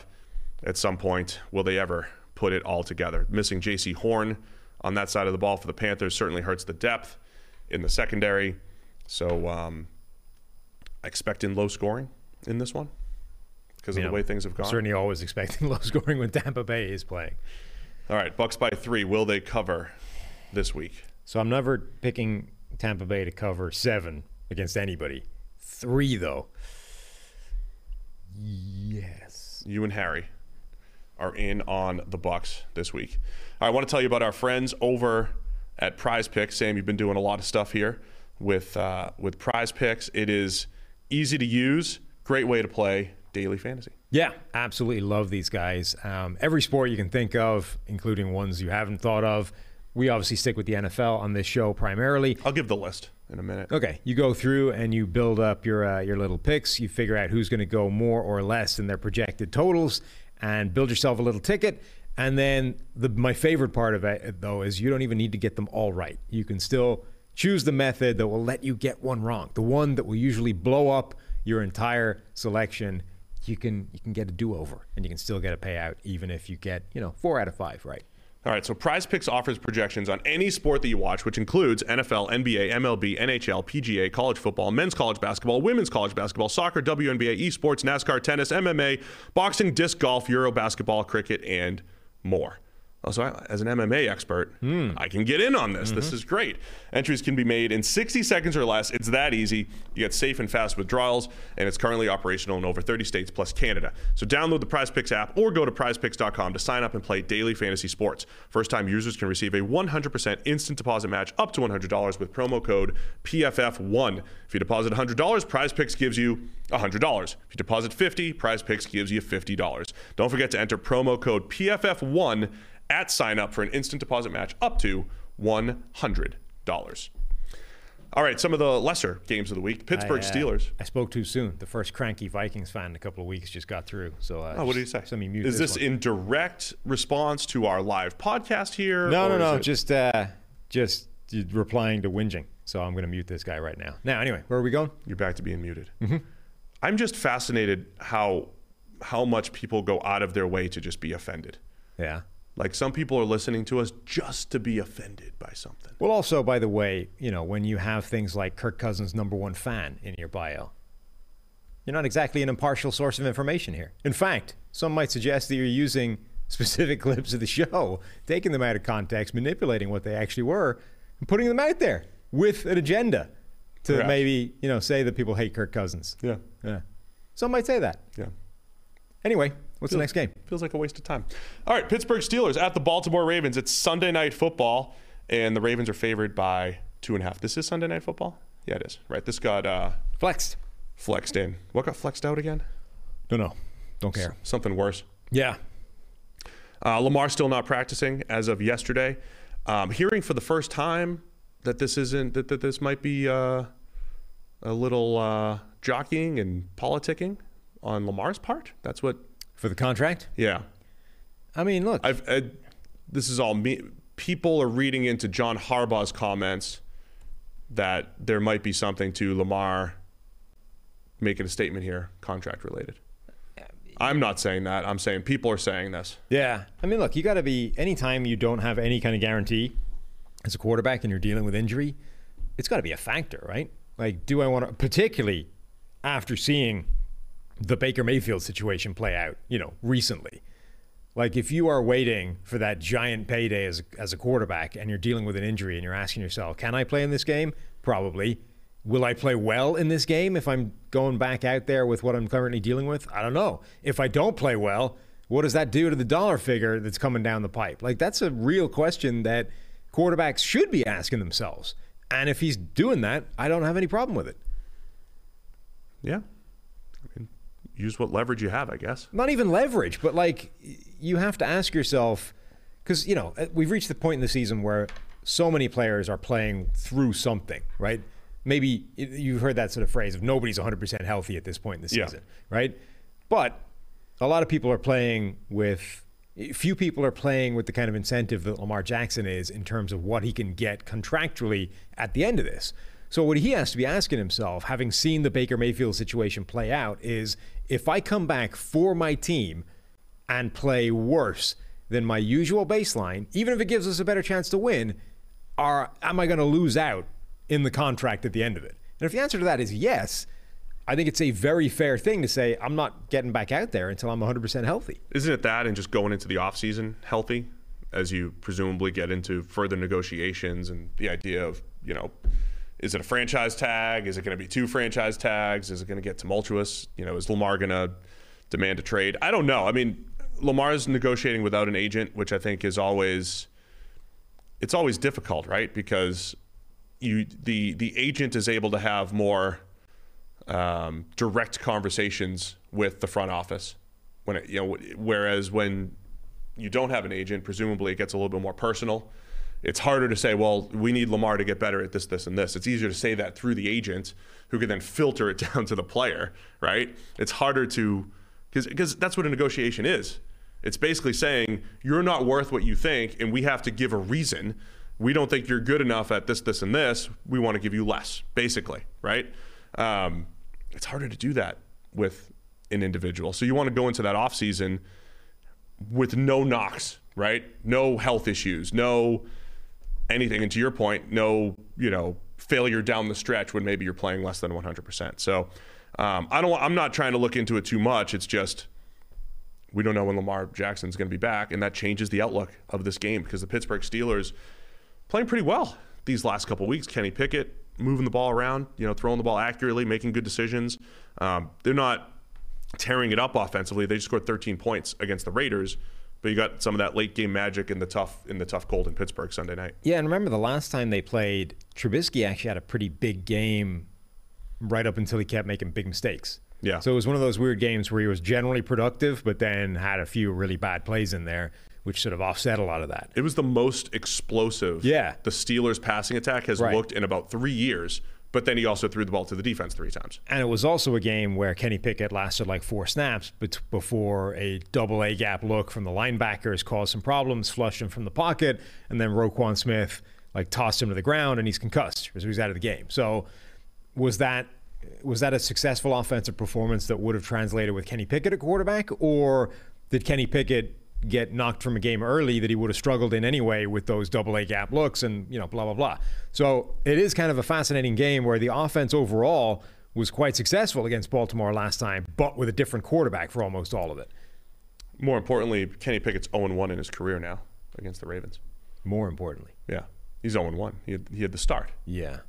At some point, will they ever put it all together? Missing Jaycee Horn on that side of the ball for the Panthers certainly hurts the depth in the secondary. So, um, expecting low scoring in this one because of the way things have gone. Certainly always expecting *laughs* low scoring when Tampa Bay is playing. All right, Bucs by three. Will they cover this week? So I'm never picking Tampa Bay to cover seven against anybody. Three, though. Yes. You and Harry are in on the Bucs this week. I want to tell you about our friends over at Prize Picks. Sam, you've been doing a lot of stuff here with uh, with Prize Picks. It is easy to use, great way to play daily fantasy. Yeah, absolutely love these guys. Um, every sport you can think of, including ones you haven't thought of. We obviously stick with the NFL on this show primarily. I'll give the list in a minute. Okay, you go through and you build up your uh, your little picks. You figure out who's going to go more or less in their projected totals, and build yourself a little ticket. And then the my favorite part of it though is you don't even need to get them all right. You can still choose the method that will let you get one wrong, the one that will usually blow up your entire selection. You can you can get a do over, and you can still get a payout even if you get you know four out of five right. All right, so Prize Picks offers projections on any sport that you watch, which includes NFL, NBA, MLB, NHL, PGA, college football, men's college basketball, women's college basketball, soccer, WNBA, esports, NASCAR, tennis, MMA, boxing, disc golf, Euro basketball, cricket, and more. Also, I- as an MMA expert, hmm. I can get in on this. This mm-hmm. is great. Entries can be made in 60 seconds or less. It's that easy. You get safe and fast withdrawals, and it's currently operational in over 30 states plus Canada. So download the Prize Picks app or go to prizepicks.com to sign up and play daily fantasy sports. First time users can receive a 100% instant deposit match up to $100 with promo code PFF1. If you deposit $100, Prize Picks gives you $100. If you deposit 50, Prize Picks gives you $50. Don't forget to enter promo code PFF1 at sign up for an instant deposit match up to $100. All right, some of the lesser games of the week. Pittsburgh I, uh, Steelers. I spoke too soon. The first cranky Vikings fan in a couple of weeks just got through. So uh, Oh, what did he say? Let me mute Is this one. in direct response to our live podcast here? No, no, no. it- Just, uh, just replying to whinging. So I'm going to mute this guy right now. Now, anyway, where are we going? You're back to being muted. I'm just fascinated how how much people go out of their way to just be offended. Yeah. Like some people are listening to us just to be offended by something. Well, also, by the way, you know, when you have things like Kirk Cousins' number one fan in your bio, you're not exactly an impartial source of information here. In fact, some might suggest that you're using *laughs* specific clips of the show, taking them out of context, manipulating what they actually were, and putting them out there with an agenda to maybe, you know, say that people hate Kirk Cousins. Yeah. Yeah. Some might say that. Yeah. Anyway, what's the next game? Feels like a waste of time. All right, Pittsburgh Steelers at the Baltimore Ravens. It's Sunday night football, and the Ravens are favored by two and a half. This is Sunday Night Football. Yeah, it is. Right. This got uh, Flexed. flexed in. What got flexed out again? Don't know. Don't care. Something worse. Yeah. Uh, Lamar still not practicing as of yesterday. Um, hearing for the first time that this isn't that, that this might be uh, a little uh, jockeying and politicking on Lamar's part. That's what. For the contract? Yeah. I mean, look. I've. I, this is all me. People are reading into John Harbaugh's comments that there might be something to Lamar making a statement here, contract related. I'm not saying that. I'm saying people are saying this. Yeah. I mean, look, you got to be, anytime you don't have any kind of guarantee as a quarterback and you're dealing with injury, it's got to be a factor, right? Like, do I want to, particularly after seeing the Baker Mayfield situation play out, you know, recently. Like, if you are waiting for that giant payday as as a quarterback and you're dealing with an injury and you're asking yourself, can I play in this game? Probably. Will I play well in this game if I'm going back out there with what I'm currently dealing with? I don't know. If I don't play well, what does that do to the dollar figure that's coming down the pipe? Like, that's a real question that quarterbacks should be asking themselves. And if he's doing that, I don't have any problem with it. Yeah. I mean, use what leverage you have, I guess. Not even leverage, but like you have to ask yourself because, you know, uh, we've reached the point in the season where so many players are playing through something, right? Maybe you've heard that sort of phrase of nobody's 100% healthy at this point in the Yeah. season, right? But a lot of people are playing with few people are playing with the kind of incentive that Lamar Jackson is in terms of what he can get contractually at the end of this. So what he has to be asking himself, having seen the Baker Mayfield situation play out, is if I come back for my team and play worse than my usual baseline, even if it gives us a better chance to win, are am I going to lose out in the contract at the end of it? And if the answer to that is yes, I think it's a very fair thing to say I'm not getting back out there until I'm 100% healthy. Isn't it that and just going into the offseason healthy as you presumably get into further negotiations and the idea of, you know, is it a franchise tag? Is it going to be two franchise tags? Is it going to get tumultuous? You know, is Lamar going to demand a trade? I don't know. I mean, Lamar's negotiating without an agent, which I think is always it's always difficult, right? Because you the the agent is able to have more um, direct conversations with the front office when it, you know whereas when you don't have an agent presumably it gets a little bit more personal it's harder to say well we need lamar to get better at this this and this. It's easier to say that through the agent who can then filter it *laughs* down to the player right? It's harder to because that's what a negotiation is. It's basically saying you're not worth what you think and we have to give a reason. We don't think you're good enough at this this and this. We want to give you less basically right? Um, it's harder to do that with an individual. So you want to go into that off season with no knocks, right? No health issues, no anything. And to your point, no, you know, failure down the stretch when maybe you're playing less than 100%. So um, I don't. I'm not trying to look into it too much. It's just we don't know when Lamar Jackson's going to be back, and that changes the outlook of this game because the Pittsburgh Steelers playing pretty well these last couple weeks. Kenny Pickett moving the ball around, you know, throwing the ball accurately, making good decisions. Um, they're not tearing it up offensively. They just scored 13 points against the Raiders, but you got some of that late game magic in the tough in the tough cold in Pittsburgh Sunday night. Yeah, and remember the last time they played, Trubisky actually had a pretty big game right up until he kept making big mistakes. Yeah. So it was one of those weird games where he was generally productive, but then had a few really bad plays in there, which sort of offset a lot of that. It was the most explosive Yeah. the Steelers passing attack has Right. looked in about three years, but then he also threw the ball to the defense three times. And it was also a game where Kenny Pickett lasted like four snaps before a double A gap look from the linebackers caused some problems, flushed him from the pocket, and then Roquan Smith like tossed him to the ground and he's concussed, so he's out of the game. So was that was that a successful offensive performance that would have translated with Kenny Pickett at quarterback, or did Kenny Pickett get knocked from a game early that he would have struggled in anyway with those double A gap looks and you know blah blah blah. So it is kind of a fascinating game where the offense overall was quite successful against Baltimore last time, but with a different quarterback for almost all of it. More importantly, Kenny Pickett's 0 1 in his career now against the Ravens. More importantly, Yeah, he's 0 1. He had, he had the start. yeah.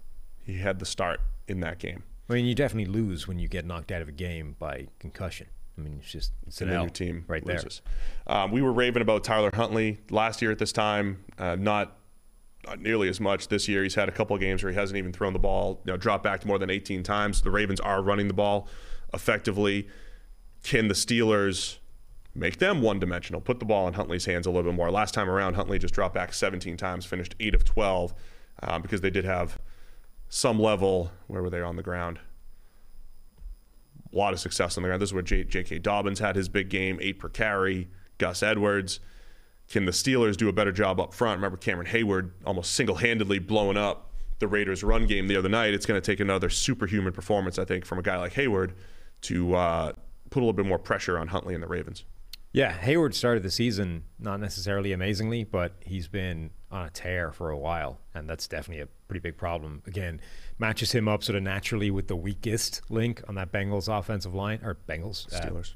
He had the start in that game. I mean, you definitely lose when you get knocked out of a game by concussion. I mean, it's just it's an and L your team right loses. Um, we were raving about Tyler Huntley last year at this time. Uh, not not nearly as much this year. He's had a couple of games where he hasn't even thrown the ball, you know, dropped back more than 18 times. The Ravens are running the ball effectively. Can the Steelers make them one dimensional? Put the ball in Huntley's hands a little bit more. Last time around, Huntley just dropped back 17 times, finished 8 of 12 um, because they did have some level. Where were they on the ground? A lot of success on the ground. This is where J- J.K. Dobbins had his big game, eight per carry. Gus Edwards. Can the Steelers do a better job up front? Remember Cameron Heyward almost single-handedly blowing up the Raiders' run game the other night. It's going to take another superhuman performance, I think, from a guy like Hayward to uh, put a little bit more pressure on Huntley and the Ravens. Yeah, Heyward started the season not necessarily amazingly, but he's been on a tear for a while, and that's definitely a pretty big problem. Again, matches him up sort of naturally with the weakest link on that Bengals offensive line, or Bengals, uh, Steelers,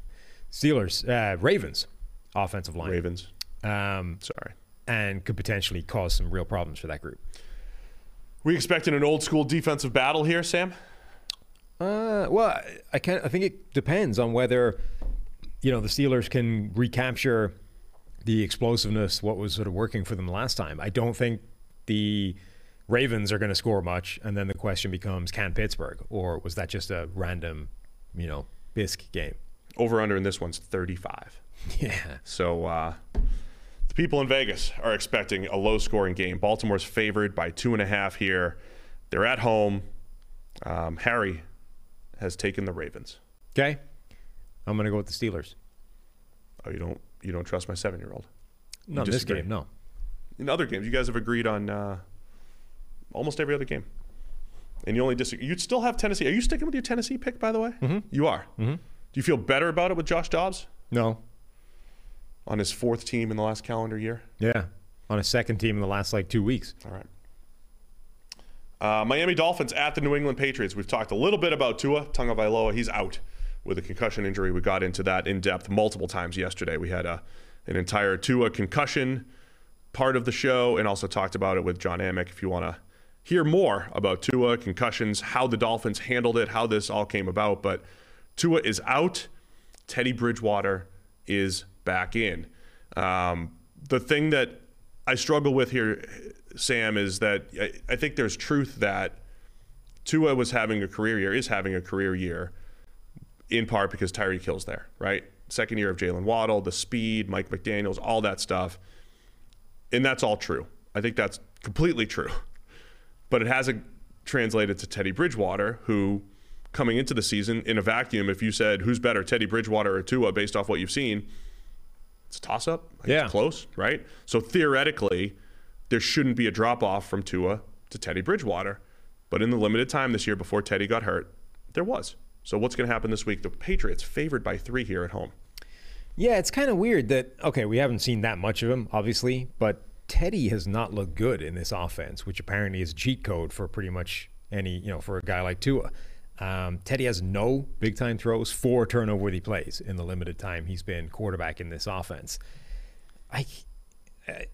Steelers, uh, Ravens offensive line, Ravens. um, Sorry. and could potentially cause some real problems for that group. We expecting an old school defensive battle here, Sam? Uh, well, I can I think it depends on whether you know the Steelers can recapture the explosiveness what was sort of working for them last time. I don't think the Ravens are going to score much, and then the question becomes, can Pittsburgh, or was that just a random, you know, bisque game? Over under in this one's 35. Yeah. So uh, the people in Vegas are expecting a low scoring game. Baltimore's favored by two and a half here. They're at home. Um, Harry has taken the Ravens. Okay. I'm going to go with the Steelers. Oh, you don't you don't trust my seven year old? Not in this game, no. In other games, you guys have agreed on uh, almost every other game, and you only disagree. You'd still have Tennessee. Are you sticking with your Tennessee pick, by the way? Mm-hmm. You are. Mm-hmm. Do you feel better about it with Josh Dobbs No. on his fourth team in the last calendar year? Yeah. On a second team in the last like two weeks. All right. Uh, Miami Dolphins at the New England Patriots. We've talked a little bit about Tua Tagovailoa. He's out with a concussion injury. We got into that in depth multiple times yesterday. We had a, an entire Tua concussion part of the show and also talked about it with Jon Anik. If you want to hear more about Tua, concussions, how the Dolphins handled it, how this all came about. But Tua is out. Teddy Bridgewater is back in. Um, the thing that I struggle with here, Sam, is that I, I think there's truth that Tua was having a career year, is having a career year, in part because Tyreek Hill's there, right? Second year of Jaylen Waddle, the speed, Mike McDaniels, all that stuff. And that's all true. I think that's completely true. But it hasn't translated to Teddy Bridgewater, who coming into the season in a vacuum, if you said who's better, Teddy Bridgewater or Tua, based off what you've seen, it's a toss up. Yeah. Close, right? So theoretically, there shouldn't be a drop off from Tua to Teddy Bridgewater. But in the limited time this year before Teddy got hurt, there was. So what's going to happen this week? The Patriots favored by three here at home. Yeah, it's kind of weird that okay, we haven't seen that much of him, obviously, but Teddy has not looked good in this offense, which apparently is cheat code for pretty much any, you know, for a guy like Tua. Um, Teddy has no big time throws, four turnover worthy plays in the limited time he's been quarterback in this offense. I, I,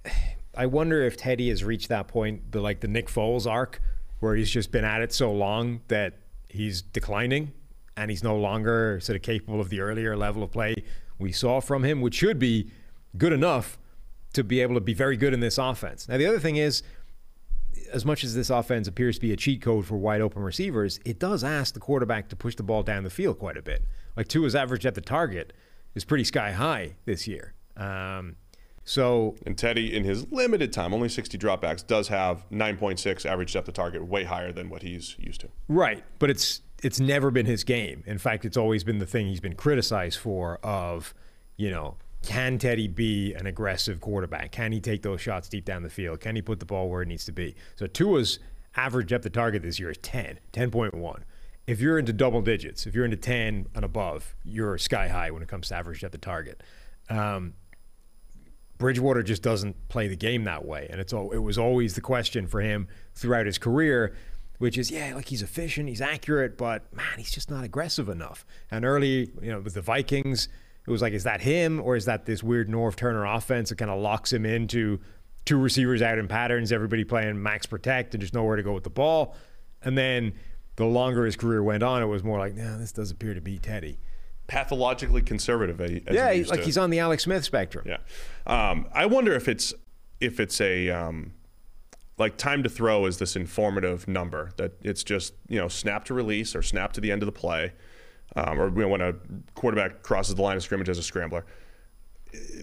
I wonder if Teddy has reached that point, the like the Nick Foles arc, where he's just been at it so long that he's declining and he's no longer sort of capable of the earlier level of play we saw from him, which should be good enough to be able to be very good in this offense. Now, the other thing is, as much as this offense appears to be a cheat code for wide open receivers, it does ask the quarterback to push the ball down the field quite a bit. Like Tua's average at the target is pretty sky high this year. Um, so And Teddy, in his limited time, only 60 dropbacks, does have 9.6 average depth of target, way higher than what he's used to. Right, but it's it's never been his game. In fact, it's always been the thing he's been criticized for of, you know, can Teddy be an aggressive quarterback? Can he take those shots deep down the field? Can he put the ball where it needs to be? So Tua's average depth of target this year is 10, 10.1. If you're into double digits, if you're into 10 and above, you're sky high when it comes to average depth of target. Um, Bridgewater just doesn't play the game that way, and it's all, it was always the question for him throughout his career, which is yeah, like he's efficient, he's accurate, but man, he's just not aggressive enough. And early, you know, with the Vikings, it was like, is that him or is that this weird Norv Turner offense that kind of locks him into two receivers out in patterns, everybody playing max protect and just nowhere to go with the ball? And then the longer his career went on, it was more like, nah, this does appear to be Teddy. Pathologically conservative. As yeah, he- like to. he's on the Alex Smith spectrum. Yeah, um, I wonder if it's if it's a um, like time to throw is this informative number that it's just you know snap to release or snap to the end of the play, um, or you know, when a quarterback crosses the line of scrimmage as a scrambler.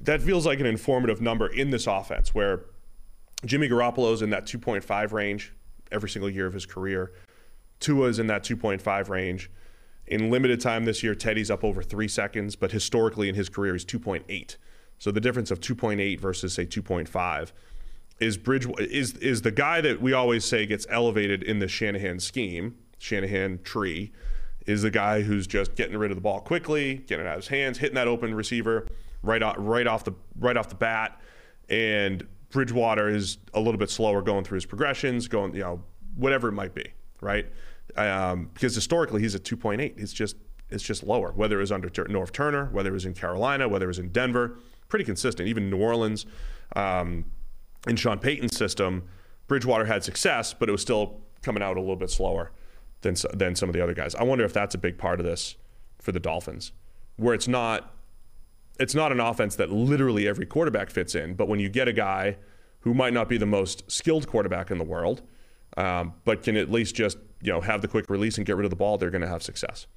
That feels like an informative number in this offense where Jimmy Garoppolo's in that 2.5 range every single year of his career. Tua's in that 2.5 range. In limited time this year, Teddy's up over three seconds, but historically in his career, he's 2.8. So the difference of 2.8 versus say 2.5 is Bridge is is the guy that we always say gets elevated in the Shanahan scheme, Shanahan tree, is the guy who's just getting rid of the ball quickly, getting it out of his hands, hitting that open receiver right off, right off the right off the bat, and Bridgewater is a little bit slower going through his progressions, going you know whatever it might be, right? Um, because historically he's at 2.8. It's just it's just lower. Whether it was under Norv Turner, whether it was in Carolina, whether it was in Denver, pretty consistent. Even New Orleans. Um, in Sean Payton's system, Bridgewater had success, but it was still coming out a little bit slower than than some of the other guys. I wonder if that's a big part of this for the Dolphins, where it's not it's not an offense that literally every quarterback fits in, but when you get a guy who might not be the most skilled quarterback in the world, um, but can at least just you know have the quick release and get rid of the ball, they're going to have success.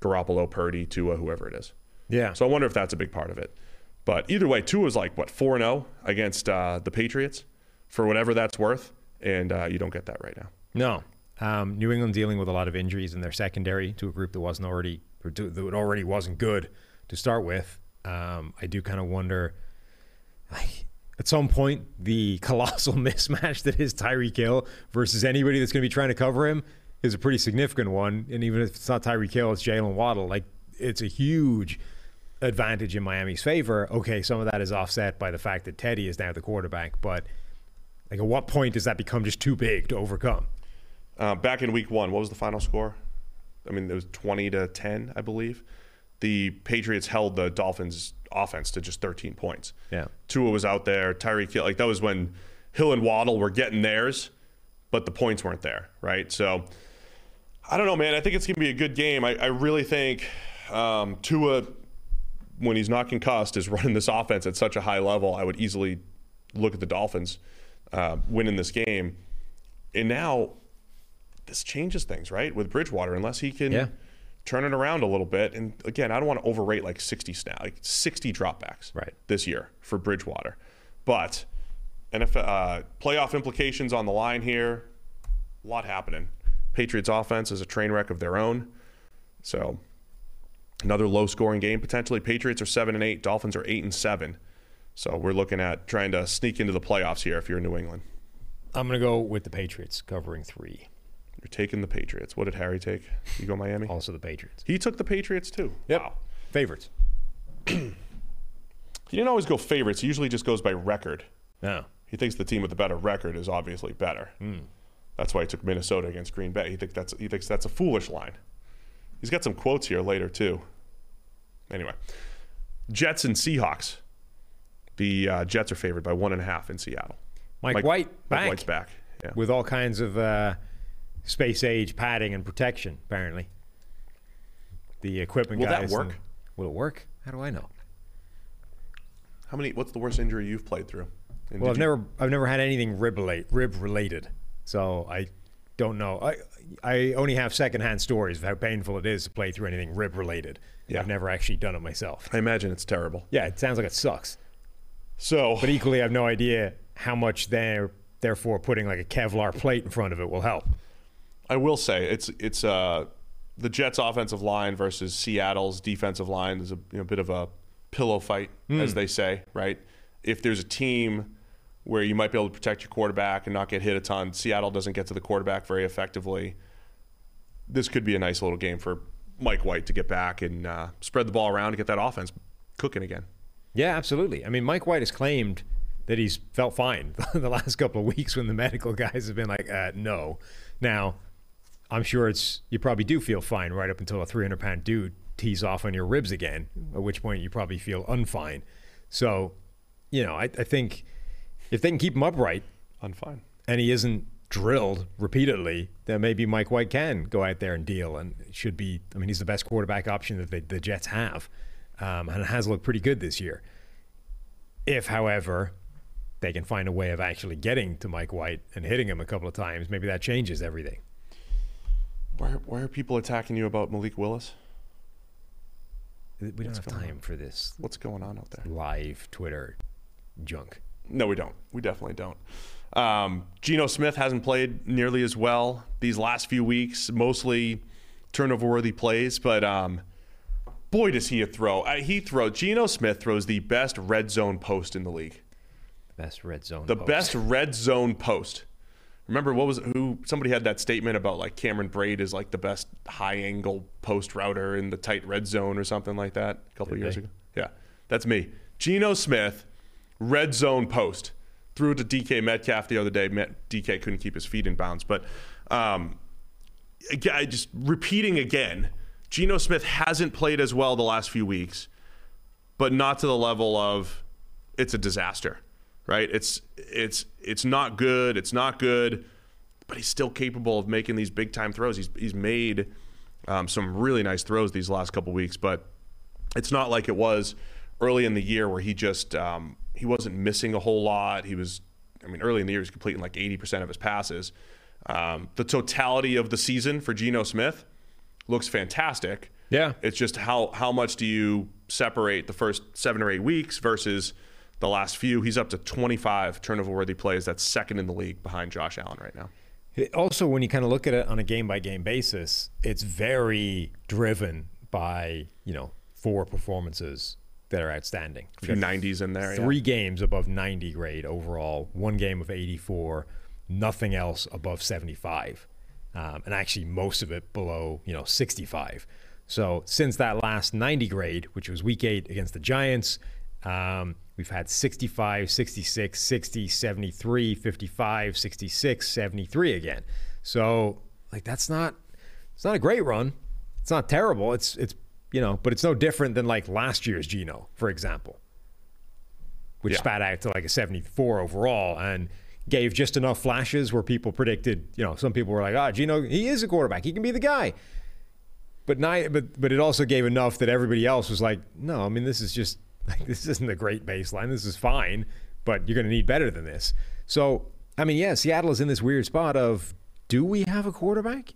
Garoppolo, Purdy, Tua, whoever it is. Yeah. So I wonder if that's a big part of it. But either way, Tua was like what four and zero oh against uh, the Patriots, for whatever that's worth, and uh, you don't get that right now. No, um, New England dealing with a lot of injuries in their secondary to a group that wasn't already that already wasn't good to start with. Um, I do kind of wonder. Like, at some point, the *laughs* colossal mismatch that is Tyreek Hill versus anybody that's going to be trying to cover him is a pretty significant one. And even if it's not Tyreek Hill, it's Jaylen Waddle. Like it's a huge advantage in Miami's favor. Okay, some of that is offset by the fact that Teddy is now the quarterback, but like at what point does that become just too big to overcome? Uh, back in week one, what was the final score? I mean, it was 20 to 10, I believe. The Patriots held the Dolphins' offense to just 13 points. Yeah. Tua was out there. Tyreek Hill, like that was when Hill and Waddle were getting theirs, but the points weren't there, right? So I don't know, man. I think it's going to be a good game. I, I really think um, Tua when he's not concussed, is running this offense at such a high level. I would easily look at the Dolphins uh, winning this game. And now this changes things, right? With Bridgewater, unless he can yeah. turn it around a little bit. And again, I don't want to overrate like 60 snap, like 60 dropbacks right. this year for Bridgewater. But NFL, uh, playoff implications on the line here, a lot happening. Patriots offense is a train wreck of their own. So Another low scoring game potentially. Patriots are 7 and 8, Dolphins are 8 and 7. So we're looking at trying to sneak into the playoffs here if you're in New England. I'm going to go with the Patriots covering 3. You're taking the Patriots. What did Harry take? You go Miami? Also the Patriots. He took the Patriots too. Yep. Wow. Favorites. *clears throat* he didn't always go favorites. He usually just goes by record. No. He thinks the team with the better record is obviously better. Mm. That's why he took Minnesota against Green Bay. He thinks that's he thinks that's a foolish line. He's got some quotes here later too. Anyway, Jets and Seahawks. The uh, Jets are favored by one and a half in Seattle. Mike, Mike White Mike back. White's back. Yeah. With all kinds of uh, space age padding and protection, apparently. The equipment will guys. Will that work? And, will it work? How do I know? How many? What's the worst injury you've played through? And well, I've you, never, I've never had anything rib related, rib related, so I don't know. I, I only have secondhand stories of how painful it is to play through anything rib related. Yeah. I've never actually done it myself. I imagine it's terrible. Yeah, it sounds like it sucks. So, but equally, I have no idea how much they're therefore putting like a Kevlar plate in front of it will help. I will say it's it's uh, the Jets' offensive line versus Seattle's defensive line is a you know, bit of a pillow fight, mm. as they say, right? If there's a team where you might be able to protect your quarterback and not get hit a ton, Seattle doesn't get to the quarterback very effectively. This could be a nice little game for Mike White to get back and uh, spread the ball around to get that offense cooking again. Yeah, absolutely. I mean, Mike White has claimed that he's felt fine *laughs* the last couple of weeks when the medical guys have been like, uh, no. Now, I'm sure it's you probably do feel fine right up until a 300 pound dude tees off on your ribs again, at which point you probably feel unfine. So, you know, I, I think if they can keep him upright, I'm unfine, and he isn't drilled repeatedly, then maybe Mike White can go out there and deal and should be. I mean, he's the best quarterback option that they, the Jets have, um, and has looked pretty good this year. If, however, they can find a way of actually getting to Mike White and hitting him a couple of times, maybe that changes everything. Why, why are people attacking you about Malik Willis? We don't have time for this What's going on out there? live Twitter junk. No, we don't. We definitely don't. Um, Geno Smith hasn't played nearly as well these last few weeks, mostly turnover worthy plays, but um, boy, does he a throw. Uh, he throw. Geno Smith throws the best red zone post in the league. The Best red zone. The post. best red zone post. Remember what was who somebody had that statement about like Cameron Brate is like the best high angle post router in the tight red zone or something like that a couple of years they? ago. Yeah, that's me. Geno Smith, red zone post. Threw it to DK Metcalf the other day. DK couldn't keep his feet in bounds, but um, just repeating again. Geno Smith hasn't played as well the last few weeks, but not to the level of it's a disaster, right? It's it's it's not good. It's not good, but he's still capable of making these big time throws. He's he's made um, some really nice throws these last couple weeks, but it's not like it was early in the year where he just um, he wasn't missing a whole lot. He was, I mean, early in the year he was completing like 80% of his passes. Um, the totality of the season for Geno Smith looks fantastic. Yeah. It's just how how much do you separate the first seven or eight weeks versus the last few? He's up to 25 turnover worthy plays. That's second in the league behind Josh Allen right now. Also, when you kind of look at it on a game by game basis, it's very driven by you know four performances that are outstanding. A few 90s in there. yeah. Three games above 90 grade overall, one game of 84, nothing else above 75, um, and actually most of it below you know 65. So since that last 90 grade, which was week eight against the Giants, um, we've had 65, 66, 60, 73, 55, 66, 73 again. So like that's not it's not a great run. It's not terrible. It's it's you know, but it's no different than like last year's Geno, for example which Yeah. spat out to like a 74 overall and gave just enough flashes where people predicted, you know, some people were like, ah, Geno, he is a quarterback. He can be the guy. But ni- but but it also gave enough that everybody else was like, no, I mean, this is just *laughs* like this isn't a great baseline. This is fine, but you're going to need better than this. So, I mean, yeah, Seattle is in this weird spot of do we have a quarterback?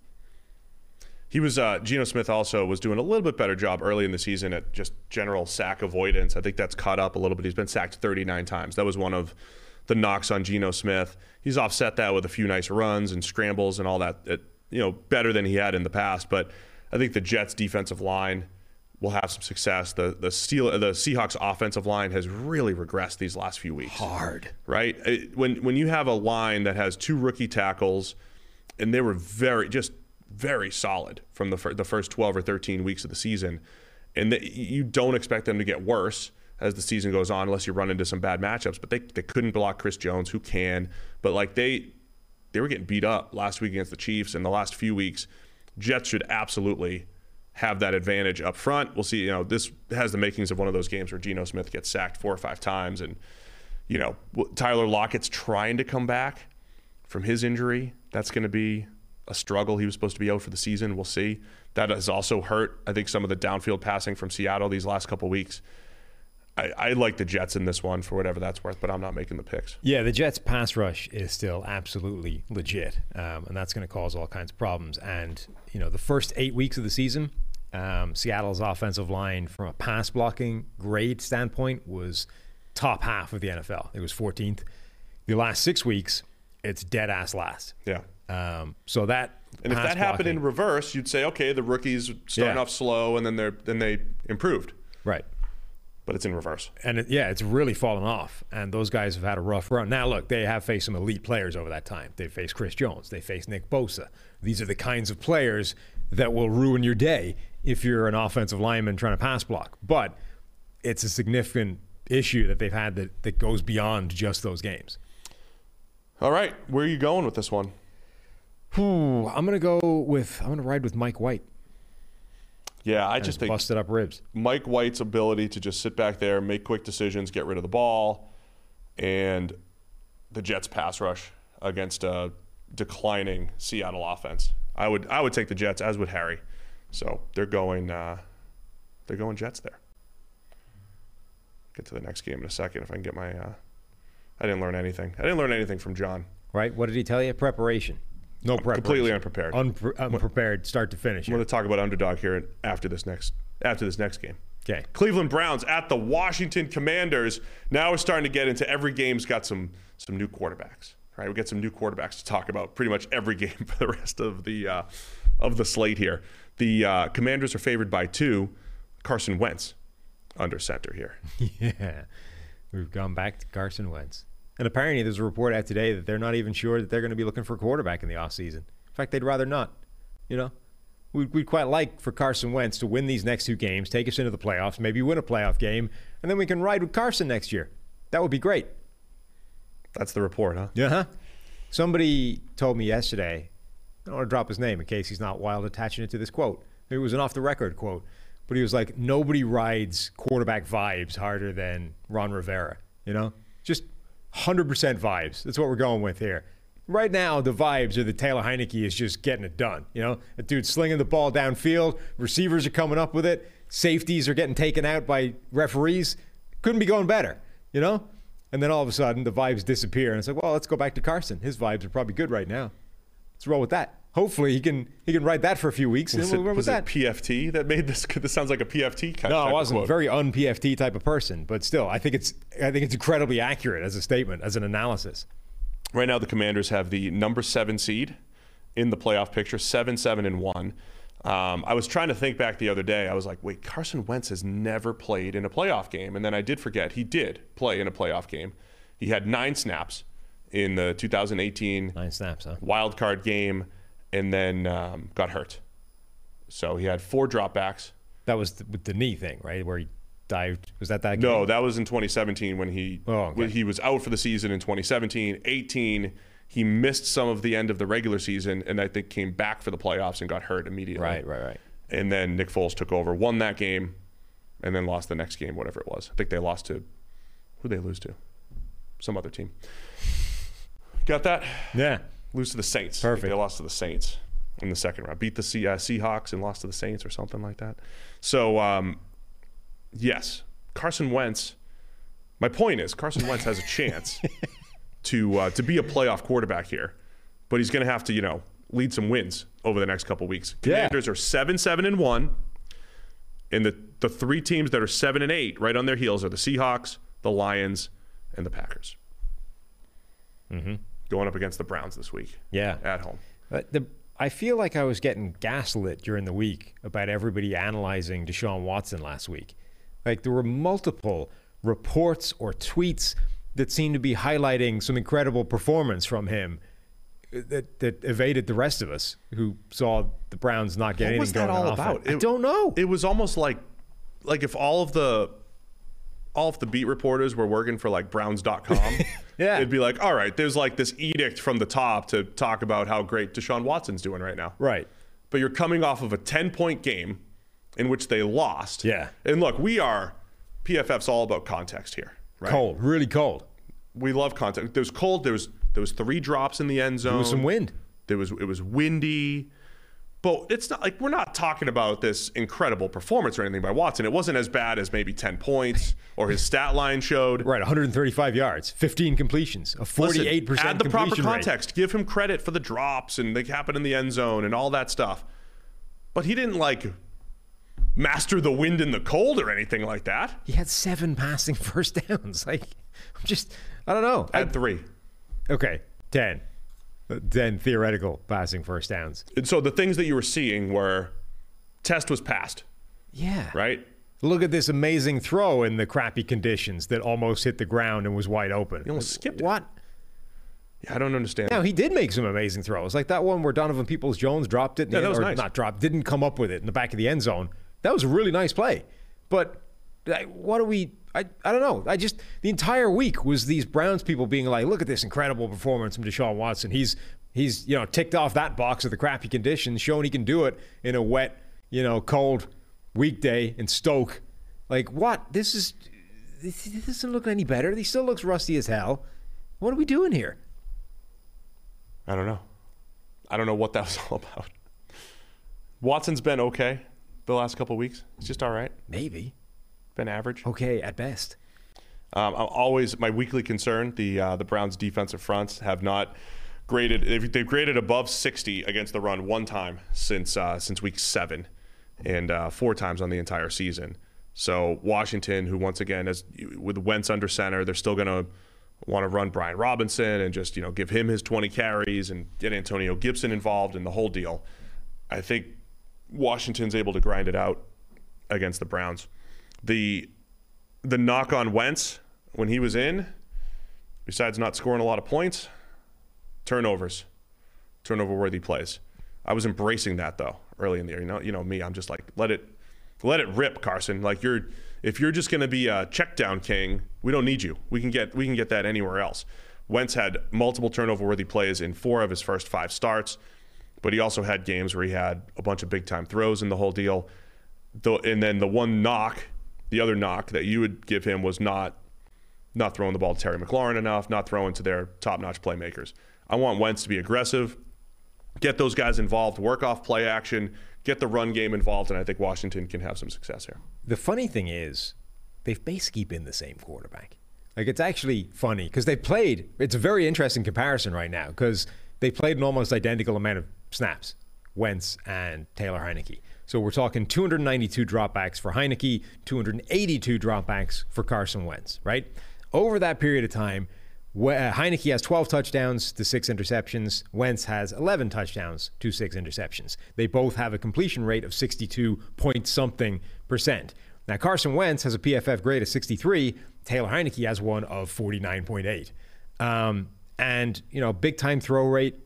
He was uh, Geno Smith also was doing a little bit better job early in the season at just general sack avoidance. I think that's caught up a little bit. He's been sacked 39 times. That was one of the knocks on Geno Smith. He's offset that with a few nice runs and scrambles and all that. It, you know, better than he had in the past. But I think the Jets' defensive line will have some success. The the Steel the Seahawks' offensive line has really regressed these last few weeks Hard. right? It- when when you have a line that has two rookie tackles, and they were very just very solid from the fir- the first 12 or 13 weeks of the season, and that you don't expect them to get worse as the season goes on unless you run into some bad matchups. But they they couldn't block Chris Jones, who can, but like they they were getting beat up last week against the Chiefs, and the last few weeks, Jets should absolutely have that advantage up front. We'll see. You know, this has the makings of one of those games where Geno Smith gets sacked four or five times, and you know Tyler Lockett's trying to come back from his injury. That's going to be a struggle. He was supposed to be out for the season. We'll see. That has also hurt. I think some of the downfield passing from Seattle these last couple weeks. I, I like the Jets in this one for whatever that's worth, but I'm not making the picks. Yeah, the Jets' pass rush is still absolutely legit, um, and that's going to cause all kinds of problems. And you know, the first eight weeks of the season, um, Seattle's offensive line, from a pass blocking grade standpoint, was top half of the NFL. It was 14th. The last six weeks, it's dead ass last. Yeah. Um, so that And if that happened in reverse, you'd say, okay, the rookies starting Yeah. off slow, and then they're then they improved. right. But it's in reverse. And it, yeah, it's really fallen off. And those guys have had a rough run. Now, look, they have faced some elite players over that time. They faced Chris Jones. They faced Nick Bosa. These are the kinds of players that will ruin your day if you're an offensive lineman trying to pass block. But it's a significant issue that they've had that, that goes beyond just those games. All right, where are you going with this one? Ooh, I'm going to go with, I'm going to ride with Mike White. Yeah, I just think busted up ribs. Mike White's ability to just sit back there, make quick decisions, get rid of the ball, and the Jets' pass rush against a declining Seattle offense. I would I would take the Jets, as would Harry. So they're going uh, they're going Jets there. Get to the next game in a second if I can get my uh, I didn't learn anything. I didn't learn anything from John. Right? What did he tell you? Preparation. No preparation. Completely unprepared. Unpre- unprepared, start to finish. I'm going to talk about underdog here after this next after this next game. Okay. Cleveland Browns at the Washington Commanders. Now we're starting to get into every game's got some some new quarterbacks. Right, we get some new quarterbacks to talk about pretty much every *laughs* game for the rest of the uh, of the slate here. The uh, Commanders are favored by two. Carson Wentz under center here. *laughs* yeah. We've gone back to Carson Wentz. And apparently there's a report out today that they're not even sure that they're going to be looking for a quarterback in the offseason. In fact, they'd rather not. You know, we'd, we'd quite like for Carson Wentz to win these next two games, take us into the playoffs, maybe win a playoff game, and then we can ride with Carson next year. That would be great. That's the report, huh? Yeah. huh Somebody told me yesterday, I don't want to drop his name in case he's not wild attaching it to this quote. It was an off the record quote, but he was like, nobody rides quarterback vibes harder than Ron Rivera. You know, just 100% vibes. That's what we're going with here. Right now, the vibes are that Taylor Heinicke is just getting it done. You know, a dude slinging the ball downfield, receivers are coming up with it, safeties are getting taken out by referees. Couldn't be going better, you know? And then all of a sudden, the vibes disappear, and it's like, well, let's go back to Carson. His vibes are probably good right now. Let's roll with that. Hopefully, he can he can ride that for a few weeks. Was, it, was that. it PFT that made this? This sounds like a PFT kind of thing. No, I wasn't. Very un PFT type of person, but still, I think it's I think it's incredibly accurate as a statement, as an analysis. Right now, the Commanders have the number seven seed in the playoff picture, seven, seven, and one. Um, I was trying to think back the other day. I was like, wait, Carson Wentz has never played in a playoff game. And then I did forget he did play in a playoff game. He had nine snaps in the 2018 Nine snaps, huh? wild card game and then um, got hurt. So he had four dropbacks. That was the, with the knee thing, right? Where he dived. Was that that? No, that was in 2017 when he Oh, okay. when he was out for the season in 2017. 18, he missed some of the end of the regular season, and I think came back for the playoffs and got hurt immediately. Right, right, right. And then Nick Foles took over, won that game, and then lost the next game, whatever it was. I think they lost to who they lose to, some other team. Got that? Yeah. Lose to the Saints. Perfect. They lost to the Saints in the second round. Beat the C- uh, Seahawks and lost to the Saints or something like that. So, um, yes, Carson Wentz. My point is, Carson Wentz has a chance *laughs* to uh, to be a playoff quarterback here, but he's going to have to, you know, lead some wins over the next couple weeks. Yeah. Commanders are seven, seven, and one, and the the three teams that are seven and eight, right on their heels, are the Seahawks, the Lions, and the Packers. Mm-hmm. Going up against the Browns this week. Yeah. at home. But the I feel like I was getting gaslit during the week about everybody analyzing Deshaun Watson last week. Like there were multiple reports or tweets that seemed to be highlighting some incredible performance from him uh, that that evaded the rest of us who saw the Browns not get What anything was that going all about? offense. I don't know. It was almost like like if all of the all of the beat reporters were working for like browns.com. *laughs* Yeah. It'd be like, all right, there's like this edict from the top to talk about how great Deshaun Watson's doing right now. right. But you're coming off of a 10 point game in which they lost. Yeah. And look, we are PFF's all about context here. Right? Cold, really cold. We love context. There was cold. There was there was three drops in the end zone. There was some wind. There was it was windy. But it's not like we're not talking about this incredible performance or anything by Watson. It wasn't as bad as maybe 10 points or his stat line showed. Right, 135 yards, 15 completions, a 48% Listen, add the proper completion rate. context. Give him credit for the drops and they happen in the end zone and all that stuff. But he didn't like master the wind and the cold or anything like that. He had seven passing *laughs* first downs. Like, I'm just, I don't know. I- Add three. okay, 10. 10 theoretical passing first downs. And so the things that you were seeing were test was passed, Yeah. right? Look at this amazing throw in the crappy conditions that almost hit the ground and was wide open. He almost skipped it. What? Yeah, I don't understand. Now, he did make some amazing throws. Like that one where Donovan Peoples Jones dropped it. Yeah, that end- was or nice. Not dropped, didn't come up with it in the back of the end zone. That was a really nice play. But like, what do we. I, I don't know. I just. The entire week was these Browns people being like, look at this incredible performance from Deshaun Watson. He's, he's you know, ticked off that box of the crappy conditions, showing he can do it in a wet, you know, cold weekday in Stoke. Like, what? This is. This this doesn't look any better. He still looks rusty as hell. What are we doing here? I don't know. I don't know what that was *laughs* all about. Watson's been okay the last couple weeks. He's just all right. Maybe. Been average. Okay, at best. Um, I'm always my weekly concern. The uh, the Browns' defensive fronts have not graded. They've, they've graded above 60 against the run one time since uh, since week seven, and uh, four times on the entire season. So Washington, who once again is with Wentz under center, they're still going to want to run Brian Robinson and just you know give him his 20 carries and get Antonio Gibson involved in the whole deal. I think Washington's able to grind it out against the Browns. The the knock on Wentz when he was in, besides not scoring a lot of points, turnovers, turnover worthy plays. I was embracing that though early in the year. You know, you know me. I'm just like let it let it rip, Carson. Like you're if you're just going to be a check down king, we don't need you. We can get we can get that anywhere else. Wentz had multiple turnover worthy plays in four of his first five starts, but he also had games where he had a bunch of big time throws in the whole deal. and then the one knock, the other knock that you would give him was not not throwing the ball to Terry McLaurin enough, not throwing to their top notch playmakers. I want Wentz to be aggressive, get those guys involved, work off play action, get the run game involved, and I think Washington can have some success here. The funny thing is, they've basically been the same quarterback. Like it's actually funny because they played. It's a very interesting comparison right now because they played an almost identical amount of snaps, Wentz and Taylor Heinicke. So we're talking 292 dropbacks for Heinicke, 282 dropbacks for Carson Wentz, right? Over that period of time, uh, Heinicke has 12 touchdowns to six interceptions. Wentz has 11 touchdowns to six interceptions. They both have a completion rate of 62 point something percent. Now, Carson Wentz has a PFF grade of 63. Taylor Heinicke has one of 49.8. Um, and, you know, big time throw rate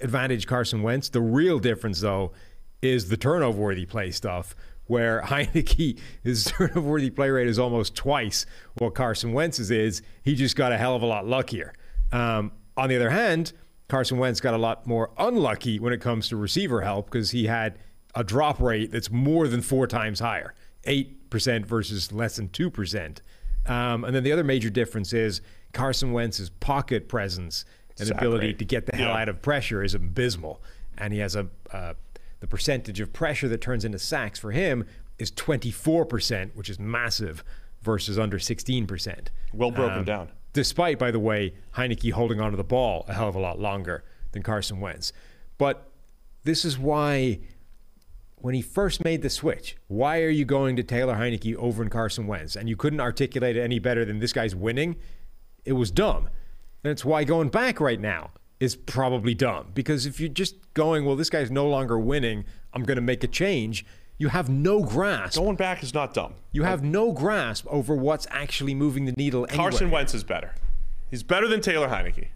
advantage Carson Wentz. The real difference, though, is the turnover worthy play stuff where *laughs* Heinicke, his *laughs* turnover worthy play rate is almost twice what Carson Wentz's is. He just got a hell of a lot luckier. Um, on the other hand, Carson Wentz got a lot more unlucky when it comes to receiver help because he had a drop rate that's more than four times higher 8% versus less than 2%. Um, and then the other major difference is Carson Wentz's pocket presence and ability to get the hell yeah. out of pressure is abysmal. And he has a, uh, the percentage of pressure that turns into sacks for him is 24%, which is massive, versus under 16%. Well broken um, down. Despite, by the way, Heinicke holding onto the ball a hell of a lot longer than Carson Wentz. But this is why, when he first made the switch, why are you going to Taylor Heinicke over in Carson Wentz? And you couldn't articulate it any better than this guy's winning. It was dumb. And it's why going back right now is probably dumb because if you're just going, well, this guy's no longer winning, I'm going to make a change. You have no grasp. Going back is not dumb. You have no grasp over what's actually moving the needle. Carson. Wentz is better. He's better than Taylor Heinicke.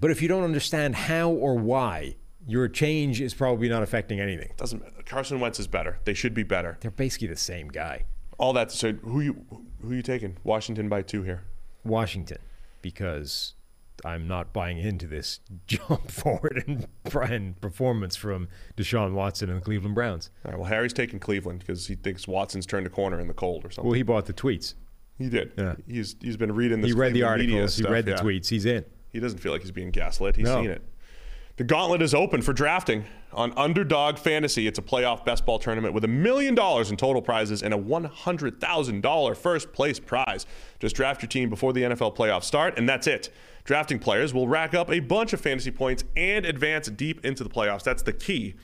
But if you don't understand how or why, your change is probably not affecting anything. Doesn't matter. Carson Wentz is better. They should be better. They're basically the same guy. All that. So who you who you taking? Washington by two here. Washington, because I'm not buying into this *laughs* jump forward and, in performance from Deshaun Watson and the Cleveland Browns. All right, well, Harry's taking Cleveland because he thinks Watson's turned a corner in the cold or something. Well, he bought the tweets. He did. Yeah. He's he's been reading this. He read Cleveland the articles. Stuff, he read yeah. tweets. He's in. He doesn't feel like he's being gaslit. He's no. seen it. The gauntlet is open for drafting on Underdog Fantasy. It's a playoff best ball tournament with a million dollars in total prizes and a $100,000 first place prize. Just draft your team before the NFL playoffs start, and that's it. Drafting players will rack up a bunch of fantasy points and advance deep into the playoffs. That's the key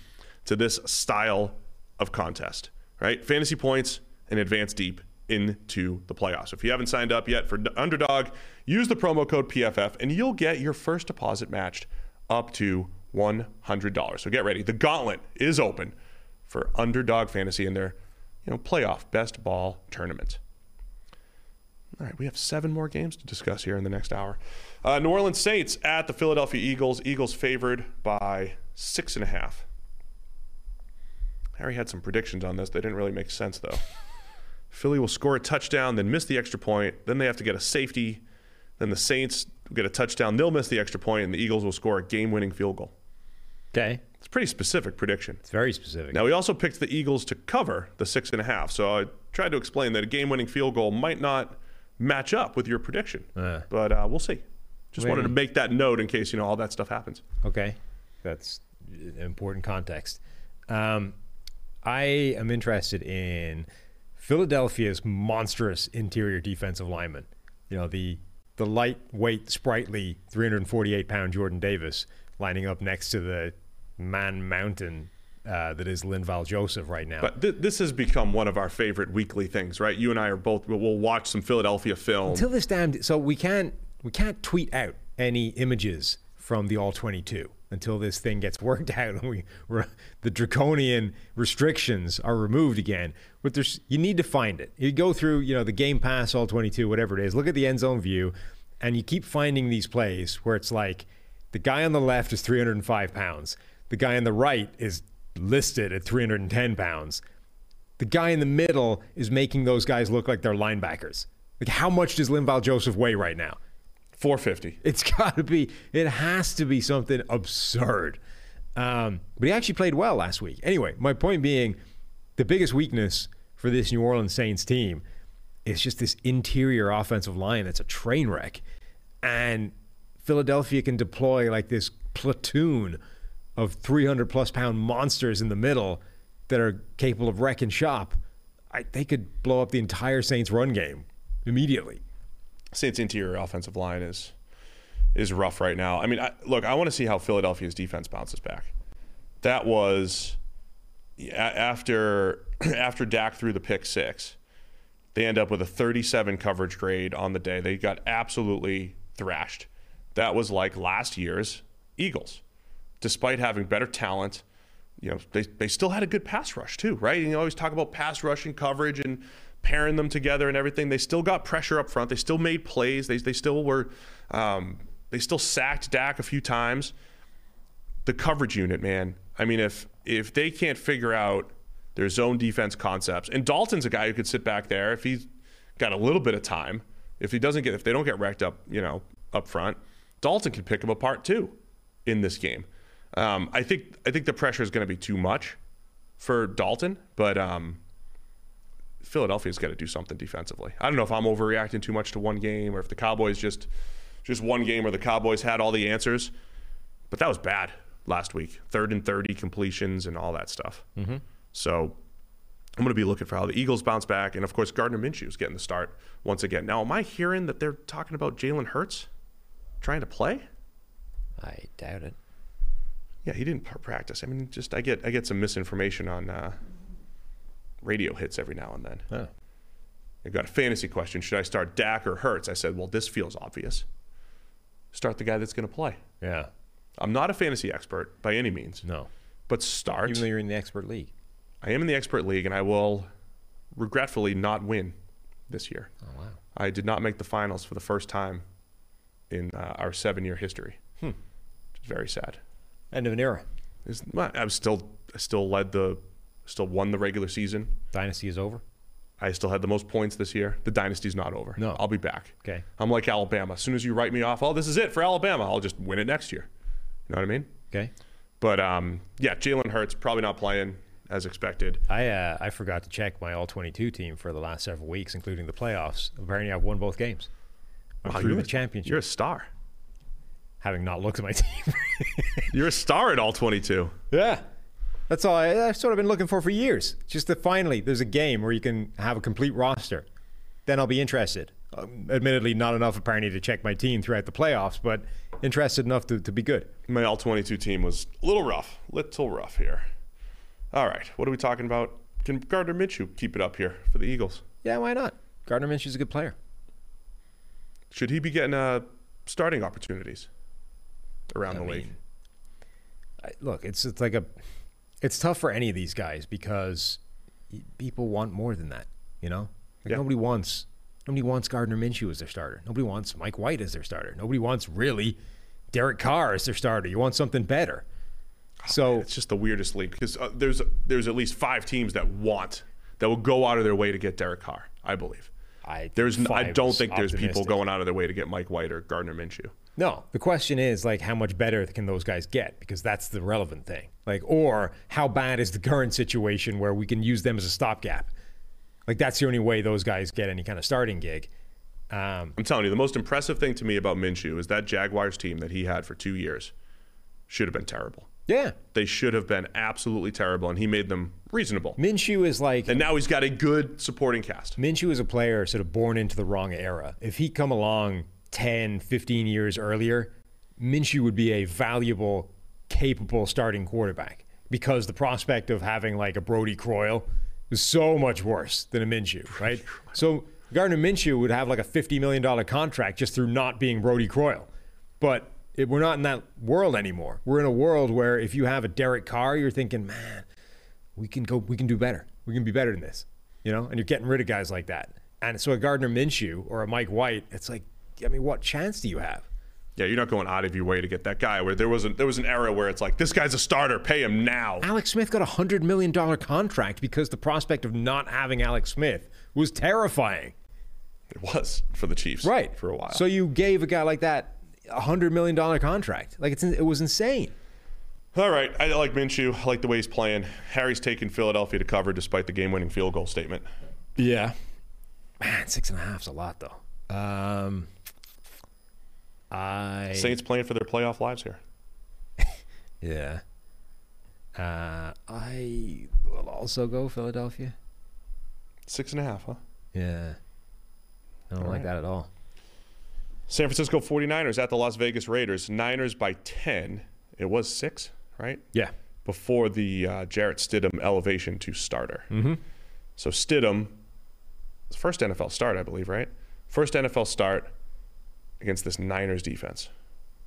to this style of contest, right? Fantasy points and advance deep into the playoffs. If you haven't signed up yet for Underdog, use the promo code PFF and you'll get your first deposit matched up to $100. So get ready. The gauntlet is open for Underdog Fantasy in their, you know, playoff best ball tournament. All right, we have seven more games to discuss here in the next hour. Uh, New Orleans Saints at the Philadelphia Eagles. Eagles favored by six and a half. Harry had some predictions on this. They didn't really make sense, though. *laughs* Philly will score a touchdown, then miss the extra point. Then they have to get a safety. Then the Saints get a touchdown. They'll miss the extra point, and the Eagles will score a game winning field goal. Okay. It's a pretty specific prediction. It's very specific. Now, we also picked the Eagles to cover the six and a half. So I tried to explain that a game winning field goal might not match up with your prediction. Uh, but uh, we'll see. Just wanted to make that note in case, you know, all that stuff happens. Okay. That's important context. Um, I am interested in Philadelphia's monstrous interior defensive lineman. You know, the the lightweight, sprightly, 348 pound Jordan Davis lining up next to the man mountain uh, that is Linval Joseph right now. But th- this has become one of our favorite weekly things, right? You and I are both. We'll watch some Philadelphia film. Until this damn, so we can't we can't tweet out any images from the All 22 until this thing gets *laughs* worked out and we the draconian restrictions are removed again. But there's you need to find it. You go through you know the Game Pass All 22, whatever it is. Look at the end zone view, and you keep finding these plays where it's like the guy on the left is 305 pounds, the guy on the right is listed at 310 pounds. The guy in the middle is making those guys look like they're linebackers. Like, how much does Linval Joseph weigh right now? 450. It's *laughs* got to be, it has to be something absurd. Um, but he actually played well last week. Anyway, my point being the biggest weakness for this New Orleans Saints team is just this interior offensive line that's a train wreck. And Philadelphia can deploy like this platoon of 300 plus pound monsters in the middle that are capable of wrecking shop. I, they could blow up the entire Saints run game immediately. Saints interior offensive line is is rough right now. I mean, I, look, I want to see how Philadelphia's defense bounces back. That was after *clears throat* after Dak threw the pick six. They end up with a 37 coverage grade on the day. They got absolutely thrashed. That was like last year's Eagles. Despite having better talent, you know, they, they still had a good pass rush too, right? You always talk about pass rush and coverage and pairing them together and everything. They still got pressure up front. They still made plays. They, they still were, um, they still sacked Dak a few times. The coverage unit, man. I mean, if if they can't figure out their zone defense concepts, and Dalton's a guy who could sit back there if he's got a little bit of time. If he doesn't get, if they don't get wrecked up, you know, up front, Dalton can pick him apart too in this game. Um, I think I think the pressure is going to be too much for Dalton, but um, Philadelphia's got to do something defensively. I don't know if I'm overreacting too much to one game or if the Cowboys just just one game where the Cowboys had all the answers, but that was bad last week. Third and thirty completions and all that stuff. Mm-hmm. So I'm going to be looking for how the Eagles bounce back, and of course Gardner Minshew is getting the start once again. Now, am I hearing that they're talking about Jalen Hurts trying to play? I doubt it. Yeah, he didn't practice. I mean, just I get I get some misinformation on uh, radio hits every now and then. Huh. I got a fantasy question. Should I start Dak or Hurts? I said, well, this feels obvious. Start the guy that's going to play. Yeah. I'm not a fantasy expert by any means. No. But start. Even though you're in the expert league. I am in the expert league, and I will regretfully not win this year. Oh wow. I did not make the finals for the first time in uh, our seven-year history. Hmm. Which is very sad. End of an era. Is I was still I still led the still won the regular season. Dynasty is over. I still had the most points this year. The dynasty's not over. No. I'll be back. Okay. I'm like Alabama. As soon as you write me off, oh, this is it for Alabama. I'll just win it next year. You know what I mean? Okay. But um, yeah, Jalen Hurts probably not playing as expected. I uh, I forgot to check my all 22 team for the last several weeks, including the playoffs. Apparently, I've won both games. I'm Wow, through you're the championship. You're a star. having not looked at my *laughs* team. You're a star at all 22. yeah. That's all I, I've sort of been looking for for years. Just that finally there's a game where you can have a complete roster. Then I'll be interested. Um, admittedly, not enough apparently to check my team throughout the playoffs, but interested enough to, to be good. My all 22 team was a little rough, little rough here. All right, what are we talking about? Can Gardner Minshew keep it up here for the Eagles? Yeah, why not? Gardner Minshew's a good player. Should he be getting uh, starting opportunities around I the league? I- look, it's it's like a, it's tough for any of these guys because people want more than that. You know, like Yeah. nobody wants nobody wants Gardner Minshew as their starter. Nobody wants Mike White as their starter. Nobody wants really Derek Carr as their starter. You want something better. So It's just the weirdest league because uh, there's there's at least five teams that want that will go out of their way to get Derek Carr. I believe. I There's n- I don't is think there's people going out of their way to get Mike White or Gardner Minshew. No, the question is like how much better can those guys get because that's the relevant thing. Like or how bad is the current situation where we can use them as a stopgap. Like that's the only way those guys get any kind of starting gig. Um, I'm telling you, the most impressive thing to me about Minshew is that Jaguars team that he had for two years should have been terrible. Yeah. They should have been absolutely terrible, and he made them reasonable. Minshew is like And now he's got a good supporting cast. Minshew is a player sort of born into the wrong era. If he come along 10, 15 years earlier, Minshew would be a valuable, capable starting quarterback because the prospect of having like a Brodie Croyle is so much worse than a Minshew, right? so Gardner Minshew would have like a $50 million contract just through not being Brodie Croyle. But it, we're not in that world anymore. We're in a world where if you have a Derek Carr, you're thinking, man, we can go, we can do better. We can be better than this, you know. And you're getting rid of guys like that. And so a Gardner Minshew or a Mike White, it's like, I mean, what chance do you have? Yeah, you're not going out of your way to get that guy. Where there was a, there was an era where it's like this guy's a starter, pay him now. Alex Smith got a hundred million dollar contract because the prospect of not having Alex Smith was terrifying. It was for the Chiefs, Right for a while. So you gave a guy like that a hundred million dollar contract. Like it's it was insane. All right, I like Minshew. I like the way he's playing. Harry's taking Philadelphia to cover despite the game-winning field goal statement. Yeah. Man, six and a half's a lot though. Um, I Saints playing for their playoff lives here. *laughs* yeah. Uh, I will also go Philadelphia. Six and a half, huh? Yeah. I don't like that at all. San Francisco 49ers at the Las Vegas Raiders. Niners by 10. It was six, right? Yeah. Before the uh, Jarrett Stidham elevation to starter. Mm-hmm. So Stidham, first NFL start, I believe, right? First NFL start against this Niners defense.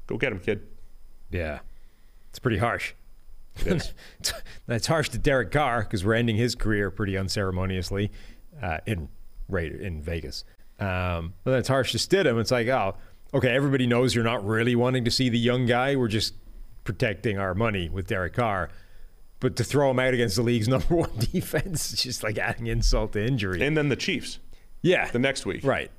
Go get him, kid. Yeah. It's pretty harsh. It. That's *laughs* harsh to Derek Carr because we're ending his career pretty unceremoniously uh, in in Vegas. Um, but then it's harsh to Stidham. It's like, oh, okay, everybody knows you're not really wanting to see the young guy. We're just protecting our money with Derek Carr. But to throw him out against the league's *laughs* number one defense is just like adding insult to injury. and then the Chiefs yeah, the next week. right.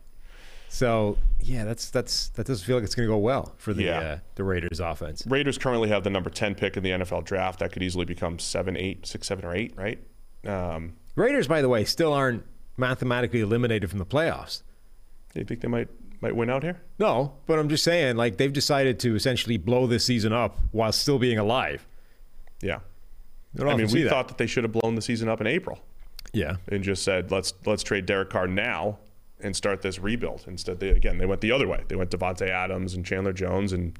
So yeah, that's that's that doesn't feel like it's going to go well for the Yeah. uh, the Raiders offense. Raiders currently have the number 10 pick in the NFL draft. That could easily become 7, 8, 6, 7, or 8, right? Um, Raiders, by the way, still aren't mathematically eliminated from the playoffs. do you think they might might win out here? No, but I'm just saying, like they've decided to essentially blow this season up while still being alive. Yeah. I mean, we that. thought that they should have blown the season up in April yeah, and just said, let's let's trade Derek Carr now and start this rebuild. Instead, they again they went the other way. They went Davante Adams and Chandler Jones and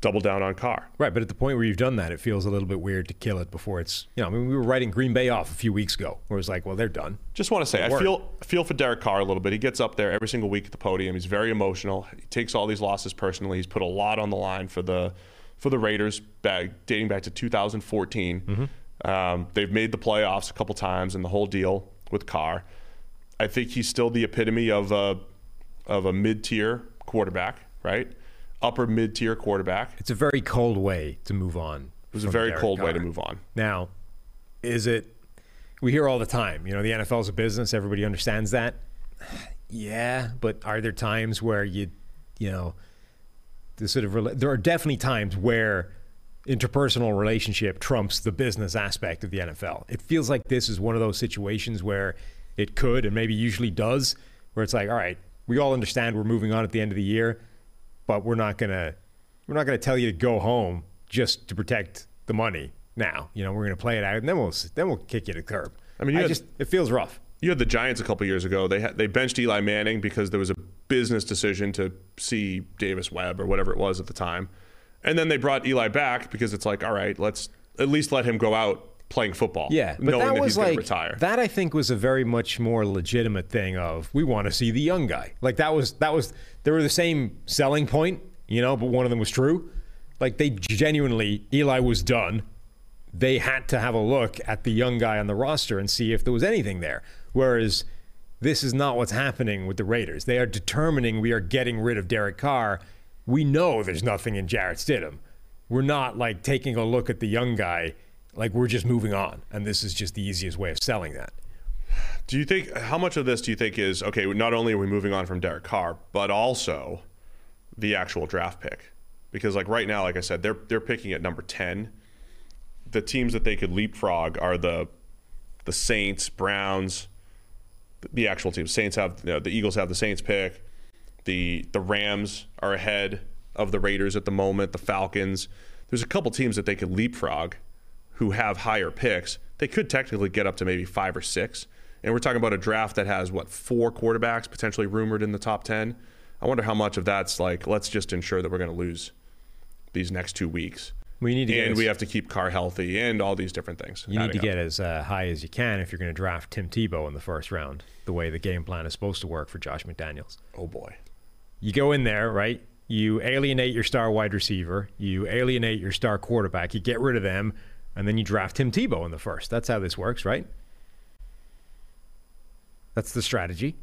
doubled down on Carr. right. But at the point where you've done that, it feels a little bit weird to kill it before it's. You know, I mean, we were writing Green Bay off a few weeks ago, where it was like, well, they're done. Just want to say, I Word. feel feel for Derek Carr a little bit. He gets up there every single week at the podium. He's very emotional. He takes all these losses personally. He's put a lot on the line for the for the Raiders, back, dating back to 2014. Um, they've made the playoffs a couple times, and the whole deal with Carr. I think he's still the epitome of a of a mid tier quarterback, right? Upper mid tier quarterback. It's a very cold way to move on. It was a very cold way to move on. Now, is it? We hear all the time, you know, the NFL is a business. Everybody understands that. *sighs* Yeah, but are there times where you, you know, the sort of there are definitely times where interpersonal relationship trumps the business aspect of the NFL. It feels like this is one of those situations where it could and maybe usually does, where it's like, all right, we all understand we're moving on at the end of the year, but we're not gonna we're not gonna tell you to go home just to protect the money. Now, you know, we're gonna play it out, and then we'll then we'll kick you to the curb. I mean, you I had- just it feels rough. You had the Giants a couple years ago. They had, they benched Eli Manning because there was a business decision to see Davis Webb or whatever it was at the time, and then they brought Eli back because it's like, all right, let's at least let him go out playing football. Yeah, but knowing that was he's like retire. that. I think was a very much more legitimate thing of we want to see the young guy. Like that was that was they were the same selling point, you know, but one of them was true. Like they genuinely, Eli was done. They had to have a look at the young guy on the roster and see if there was anything there. Whereas this is not what's happening with the Raiders. They are determining we are getting rid of Derek Carr. We know there's nothing in Jarrett Stidham. We're not like taking a look at the young guy like we're just moving on and this is just the easiest way of selling that. Do you think how much of this do you think is okay? Not only are we moving on from Derek Carr, but also the actual draft pick, because like right now, like I said, they're they're picking at number ten. The teams that they could leapfrog are the the Saints, Browns, the actual teams. Saints have you know, the Eagles have the Saints pick. The the Rams are ahead of the Raiders at the moment, the Falcons. There's a couple teams that they could leapfrog who have higher picks. They could technically get up to maybe five or six. And we're talking about a draft that has, what, four quarterbacks potentially rumored in the top 10. I wonder how much of that's like, let's just ensure that we're going to lose these next two weeks. We need to get and as- we have to keep Carr healthy and all these different things. You need to up. get as uh, high as you can if you're going to draft Tim Tebow in the first round, the way the game plan is supposed to work for Josh McDaniels. Oh boy. You go in there, right? You alienate your star wide receiver, you alienate your star quarterback, you get rid of them, and then you draft Tim Tebow in the first. That's how this works, right? That's the strategy.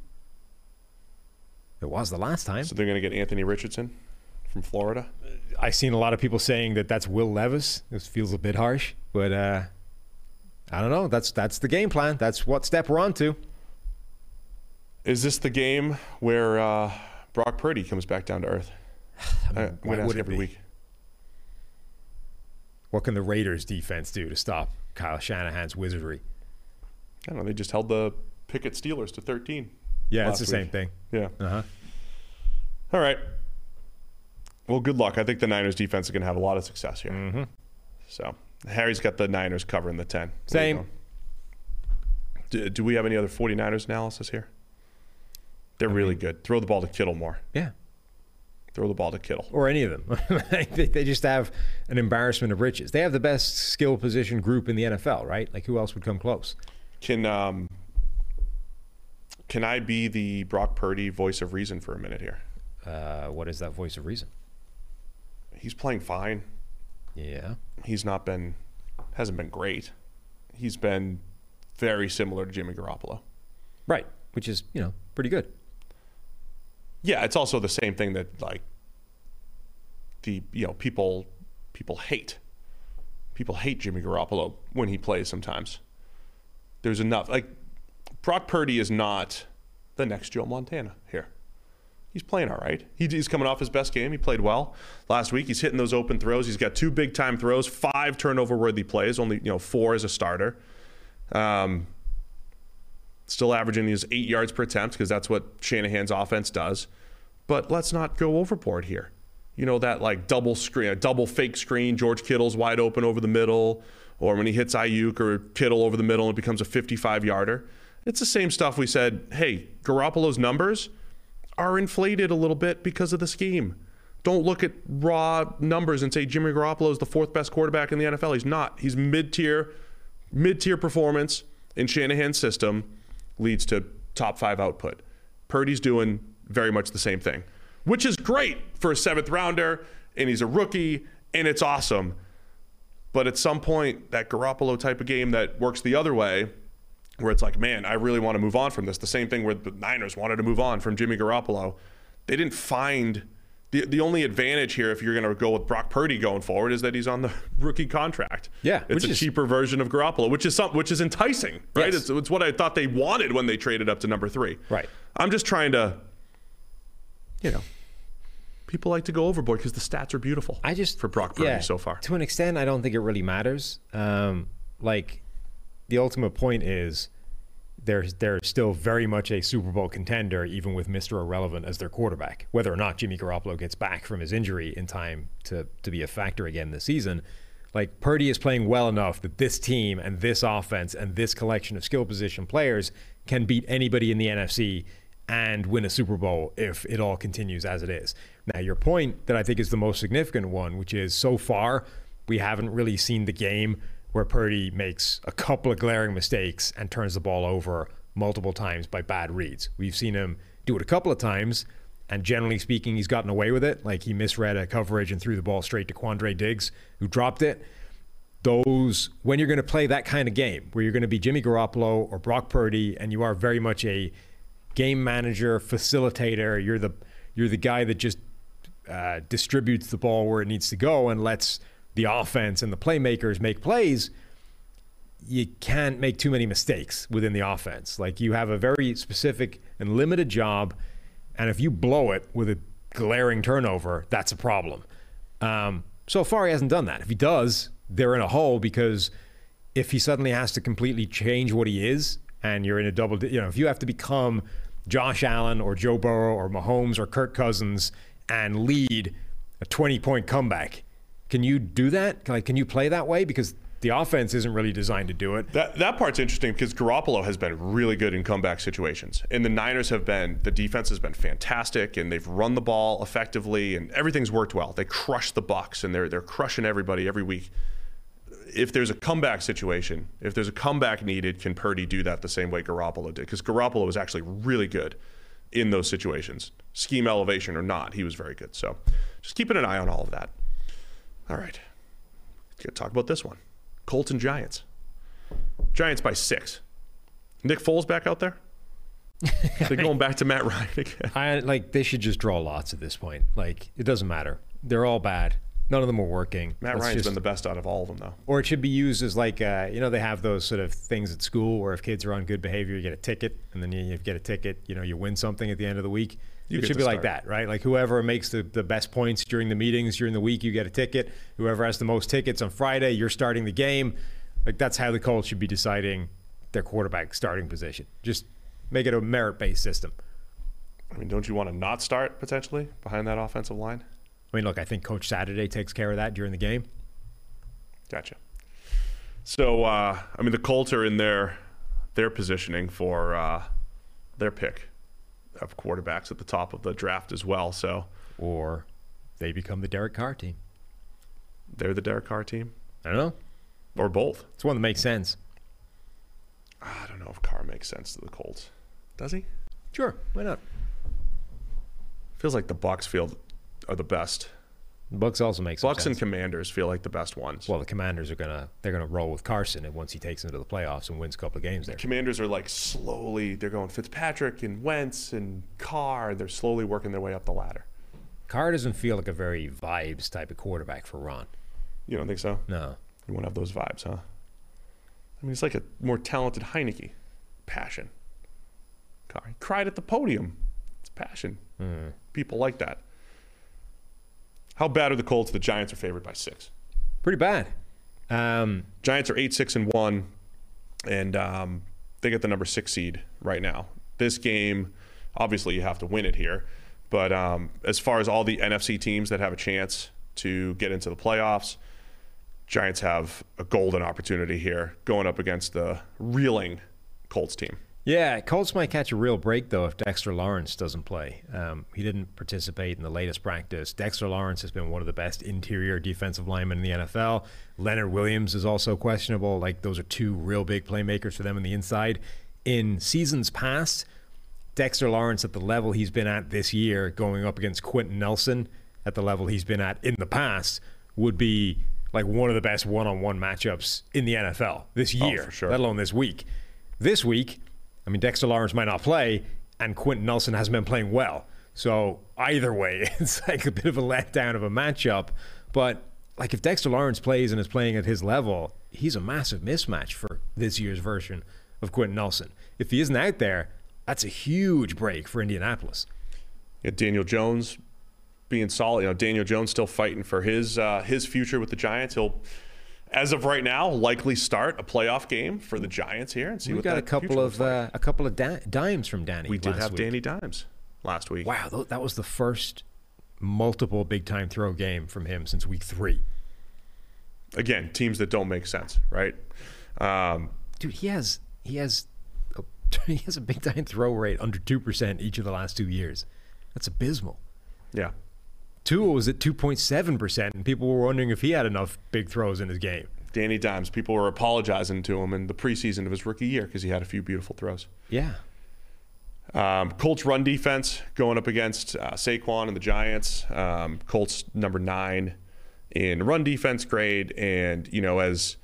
It was the last time. So they're going to get Anthony Richardson from Florida. I've seen a lot of people saying that that's Will Levis. This feels a bit harsh, but uh, I don't know. That's that's the game plan. That's what step we're on to. Is this the game where uh, Brock Purdy comes back down to earth? *sighs* I, I'm why would it every be? week. What can the Raiders defense do to stop Kyle Shanahan's wizardry? I don't know. They just held the Pickett Steelers to 13. Yeah, it's the same thing. Yeah. Uh huh. All right. Well, good luck. I think the Niners defense is going to have a lot of success here. Mm-hmm. So Harry's got the Niners covering the 10. Same. Do, do we have any other 49ers analysis here? They're really good. Throw the ball to Kittle more. Yeah. Throw the ball to Kittle. Or any of them. *laughs* they, just have an embarrassment of riches. They have the best skill position group in the NFL, right? Like who else would come close? Can um, can I be the Brock Purdy voice of reason for a minute here? Uh, what is that voice of reason? He's playing fine. Yeah. He's not been hasn't been great. He's been very similar to Jimmy Garoppolo. Right. Which is, you know, pretty good. Yeah, it's also the same thing that like the you know people people hate. People hate Jimmy Garoppolo when he plays sometimes. There's enough like Brock Purdy is not the next Joe Montana here. He's playing all right. He, he's coming off his best game. He played well last week. He's hitting those open throws. He's got two big time throws, five turnover worthy plays, only you know four as a starter. Um, still averaging these eight yards per attempt because that's what Shanahan's offense does. But let's not go overboard here. You know that like double screen, a double fake screen. George Kittle's wide open over the middle, or when he hits Aiyuk or Kittle over the middle and it becomes a 55 yarder. It's the same stuff we said. Hey, Garoppolo's numbers are inflated a little bit because of the scheme. Don't look at raw numbers and say Jimmy Garoppolo is the fourth best quarterback in the NFL. He's not. He's mid tier, mid tier performance in Shanahan's system leads to top five output. Purdy's doing very much the same thing, which is great for a seventh rounder, and he's a rookie, and it's awesome. But at some point, that Garoppolo type of game that works the other way, where it's like, man, I really want to move on from this. The same thing where the Niners wanted to move on from Jimmy Garoppolo. They didn't find the the only advantage here, if you're going to go with Brock Purdy going forward, is that he's on the *laughs* rookie contract. Yeah, it's a is- cheaper version of Garoppolo, which is some, which is enticing, right? Yes. It's, it's what I thought they wanted when they traded up to number three. Right. I'm just trying to, you know, people like to go overboard because the stats are beautiful. I just for Brock Purdy yeah, so far. To an extent, I don't think it really matters. Um, like the ultimate point is they're they're still very much a Super Bowl contender, even with Mr. Irrelevant as their quarterback. Whether or not Jimmy Garoppolo gets back from his injury in time to to be a factor again this season, like Purdy is playing well enough that this team and this offense and this collection of skill position players can beat anybody in the NFC and win a Super Bowl if it all continues as it is. Now, your point that I think is the most significant one, which is so far we haven't really seen the game where Purdy makes a couple of glaring mistakes and turns the ball over multiple times by bad reads. We've seen him do it a couple of times, and generally speaking, he's gotten away with it. Like he misread a coverage and threw the ball straight to Quandre Diggs, who dropped it those when you're going to play that kind of game where you're going to be Jimmy Garoppolo or Brock Purdy and you are very much a game manager facilitator. You're the you're the guy that just uh, distributes the ball where it needs to go and lets the offense and the playmakers make plays. You can't make too many mistakes within the offense. Like you have a very specific and limited job and if you blow it with a glaring turnover that's a problem. Um, so far, he hasn't done that. If he does, they're in a hole because if he suddenly has to completely change what he is, and you're in a double, you know, if you have to become Josh Allen or Joe Burrow or Mahomes or Kirk Cousins and lead a 20 point comeback. Can you do that? Like, can you play that way? Because the offense isn't really designed to do it. That that part's interesting because Garoppolo has been really good in comeback situations, and the Niners have been. The defense has been fantastic, and they've run the ball effectively, and everything's worked well. They crush the Bucs, and they're they're crushing everybody every week. If there's a comeback situation, if there's a comeback needed, can Purdy do that the same way Garoppolo did? Because Garoppolo was actually really good in those situations, scheme elevation or not, he was very good. So, just keeping an eye on all of that. All right, let's talk about this one. Colts and Giants. Giants by six. Nick Foles back out there? *laughs* They're going back to Matt Ryan again. I like they should just draw lots at this point. Like it doesn't matter. They're all bad. None of them are working. Matt Let's Ryan's just- been the best out of all of them, though. Or it should be used as like, uh, you know, they have those sort of things at school where if kids are on good behavior, you get a ticket, and then you, you get a ticket, you know, you win something at the end of the week. You it should be like that, right? Like whoever makes the, the best points during the meetings during the week, you get a ticket. Whoever has the most tickets on Friday, you're starting the game. Like that's how the Colts should be deciding their quarterback starting position. Just make it a merit based system. I mean, don't you want to not start potentially behind that offensive line? I mean, look, I think Coach Saturday takes care of that during the game. Gotcha. So, uh, I mean, the Colts are in their their positioning for uh, their pick of quarterbacks at the top of the draft as well. So, Or they become the Derek Carr team. they're the Derek Carr team, I don't know. or both. It's one that makes sense. I don't know if Carr makes sense to the Colts. Does he? Sure, why not? Feels like the Bucs feel are the best. Bucs also makes Bucs and. Commanders feel like the best ones. well, the Commanders are gonna they're gonna roll with Carson, and once he takes them to the playoffs and wins a couple of games there. Commanders are like slowly. They're going Fitzpatrick and Wentz and Carr. They're slowly working their way up the ladder. Carr doesn't feel like a very vibes type of quarterback for Ron. You don't think so? No, You won't have those vibes, huh? I mean, he's like a more talented Heinicke. Passion. Carr. He cried at the podium. It's passion. Hmm. People like that. How bad are the Colts? The Giants are favored by six. pretty bad. Um, Giants are eight, six, and one, and um, they get the number six seed right now. This game, obviously, you have to win it here. But um, as far as all the NFC teams that have a chance to get into the playoffs, Giants have a golden opportunity here going up against the reeling Colts team. Yeah, Colts might catch a real break though if Dexter Lawrence doesn't play. Um, he didn't participate in the latest practice. Dexter Lawrence has been one of the best interior defensive linemen in the NFL. Leonard Williams is also questionable. Like those are two real big playmakers for them in the inside. In seasons past, Dexter Lawrence at the level he's been at this year, going up against Quenton Nelson at the level he's been at in the past, would be like one of the best one-on-one matchups in the NFL this year, for sure. let alone this week. This week, I mean, Dexter Lawrence might not play, and Quenton Nelson hasn't been playing well. So either way, *laughs* it's like a bit of a letdown of a matchup. But like if Dexter Lawrence plays and is playing at his level, he's a massive mismatch for this year's version of Quenton Nelson. If he isn't out there, that's a huge break for Indianapolis. Got Daniel Jones being solid. You know, Daniel Jones still fighting for his uh, his future with the Giants. He'll, as of right now, likely start a playoff game for the Giants here and see We what got that a couple of like. uh, a couple of da- dimes from Danny. we did last have week. Danny Dimes last week. Wow, tho- that was the first multiple big time throw game from him since week three. Again, teams that don't make sense, right? Um, Dude, he has he has a, *laughs* he has a big time throw rate under two percent each of the last two years. That's abysmal. yeah. Tua was at two point seven percent, and people were wondering if he had enough big throws in his game. Danny Dimes. People were apologizing to him in the preseason of his rookie year because he had a few beautiful throws. Yeah, Um, Colts run defense going up against uh, Saquon and the Giants. Um, Colts number nine in run defense grade, and you know as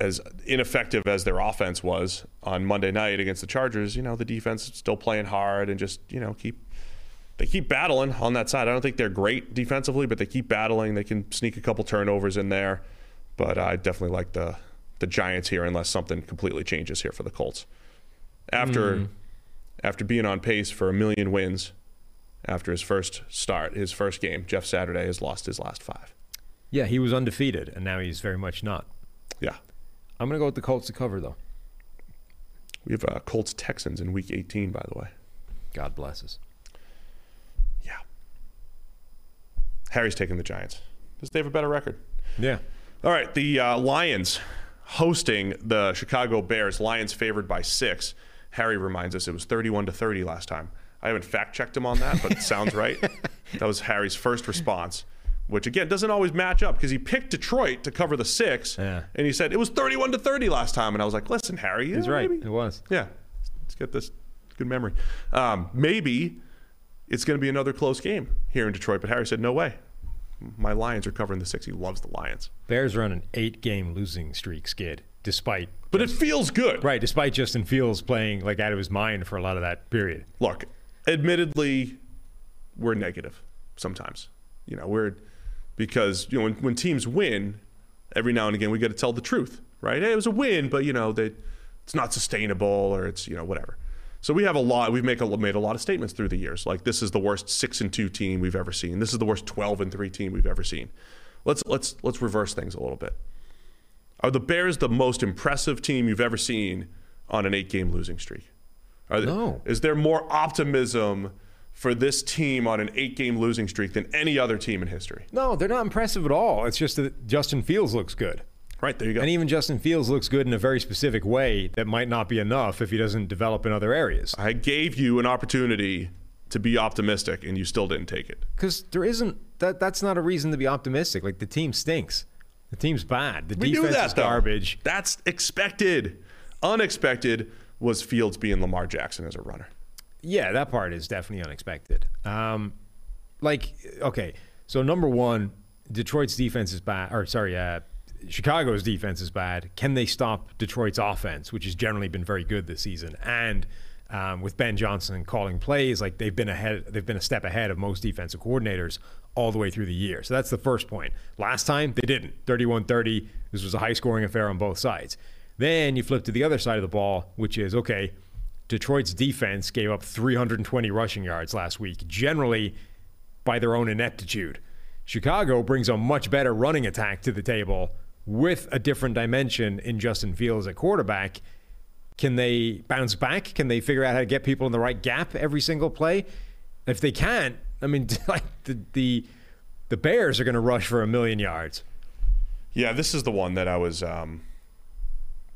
as ineffective as their offense was on Monday night against the Chargers, you know the defense is still playing hard and just you know keep they keep battling on that side. I don't think they're great defensively, but they keep battling. They can sneak a couple turnovers in there, but I definitely like the the Giants here unless something completely changes here for the Colts. After after being on pace for a million wins after his first start, his first game, Jeff Saturday has lost his last five. yeah, he was undefeated, and now he's very much not. Yeah. I'm gonna go with the Colts to cover though. We have uh, Colts Texans in week 18, by the way. God bless us. Yeah. Harry's taking the Giants. Does they have a better record? Yeah. All right, the uh, Lions hosting the Chicago Bears. Lions favored by six. Harry reminds us it was 31 to 30 last time. I haven't fact checked him on that, but it sounds right. *laughs* That was Harry's first response, which again doesn't always match up because he picked Detroit to cover the six, Yeah. and he said it was 31 to 30 last time, and I was like, listen, Harry, He's right. maybe- It was. Yeah, let's get this good memory. Um, maybe it's going to be another close game here in Detroit, but Harry said no way. My Lions are covering the six. He loves the Lions, Bears run an eight game losing streak skid, despite but it feels good. right, despite Justin Fields playing like out of his mind for a lot of that period. look, admittedly, we're negative sometimes. You know, we're because you know when, when teams win, every now and again we got to tell the truth, right? Hey, it was a win, but you know they, it's not sustainable or it's you know whatever. So we have a lot. We've make a, made a lot of statements through the years, like this is the worst six and two team we've ever seen. This is the worst twelve and three team we've ever seen. Let's let's let's reverse things a little bit. Are the Bears the most impressive team you've ever seen on an eight-game losing streak? Are there- No. Is there more optimism for this team on an eight-game losing streak than any other team in history? No, they're not impressive at all. It's just that Justin Fields looks good. Right there, you go. And even Justin Fields looks good in a very specific way that might not be enough if he doesn't develop in other areas. I gave you an opportunity to be optimistic, and you still didn't take it. Because there isn't that. That's not a reason to be optimistic. Like the team stinks. The team's bad. The We defense that is though. garbage. That's expected. Unexpected was Fields being Lamar Jackson as a runner. Yeah, that part is definitely unexpected. Um, like, okay, so number one, Detroit's defense is bad. Or sorry, uh, Chicago's defense is bad. Can they stop Detroit's offense, which has generally been very good this season? And um, with Ben Johnson calling plays, like they've been ahead, they've been a step ahead of most defensive coordinators all the way through the year. So that's the first point. Last time they didn't. 31-30. This was a high-scoring affair on both sides. Then you flip to the other side of the ball, which is okay. Detroit's defense gave up 320 rushing yards last week, generally by their own ineptitude. Chicago brings a much better running attack to the table with a different dimension in Justin Fields at quarterback. Can they bounce back? Can they figure out how to get people in the right gap every single play? If they can't, I mean, *laughs* like the the, the Bears are going to rush for a million yards. Yeah, this is the one that I was. Um,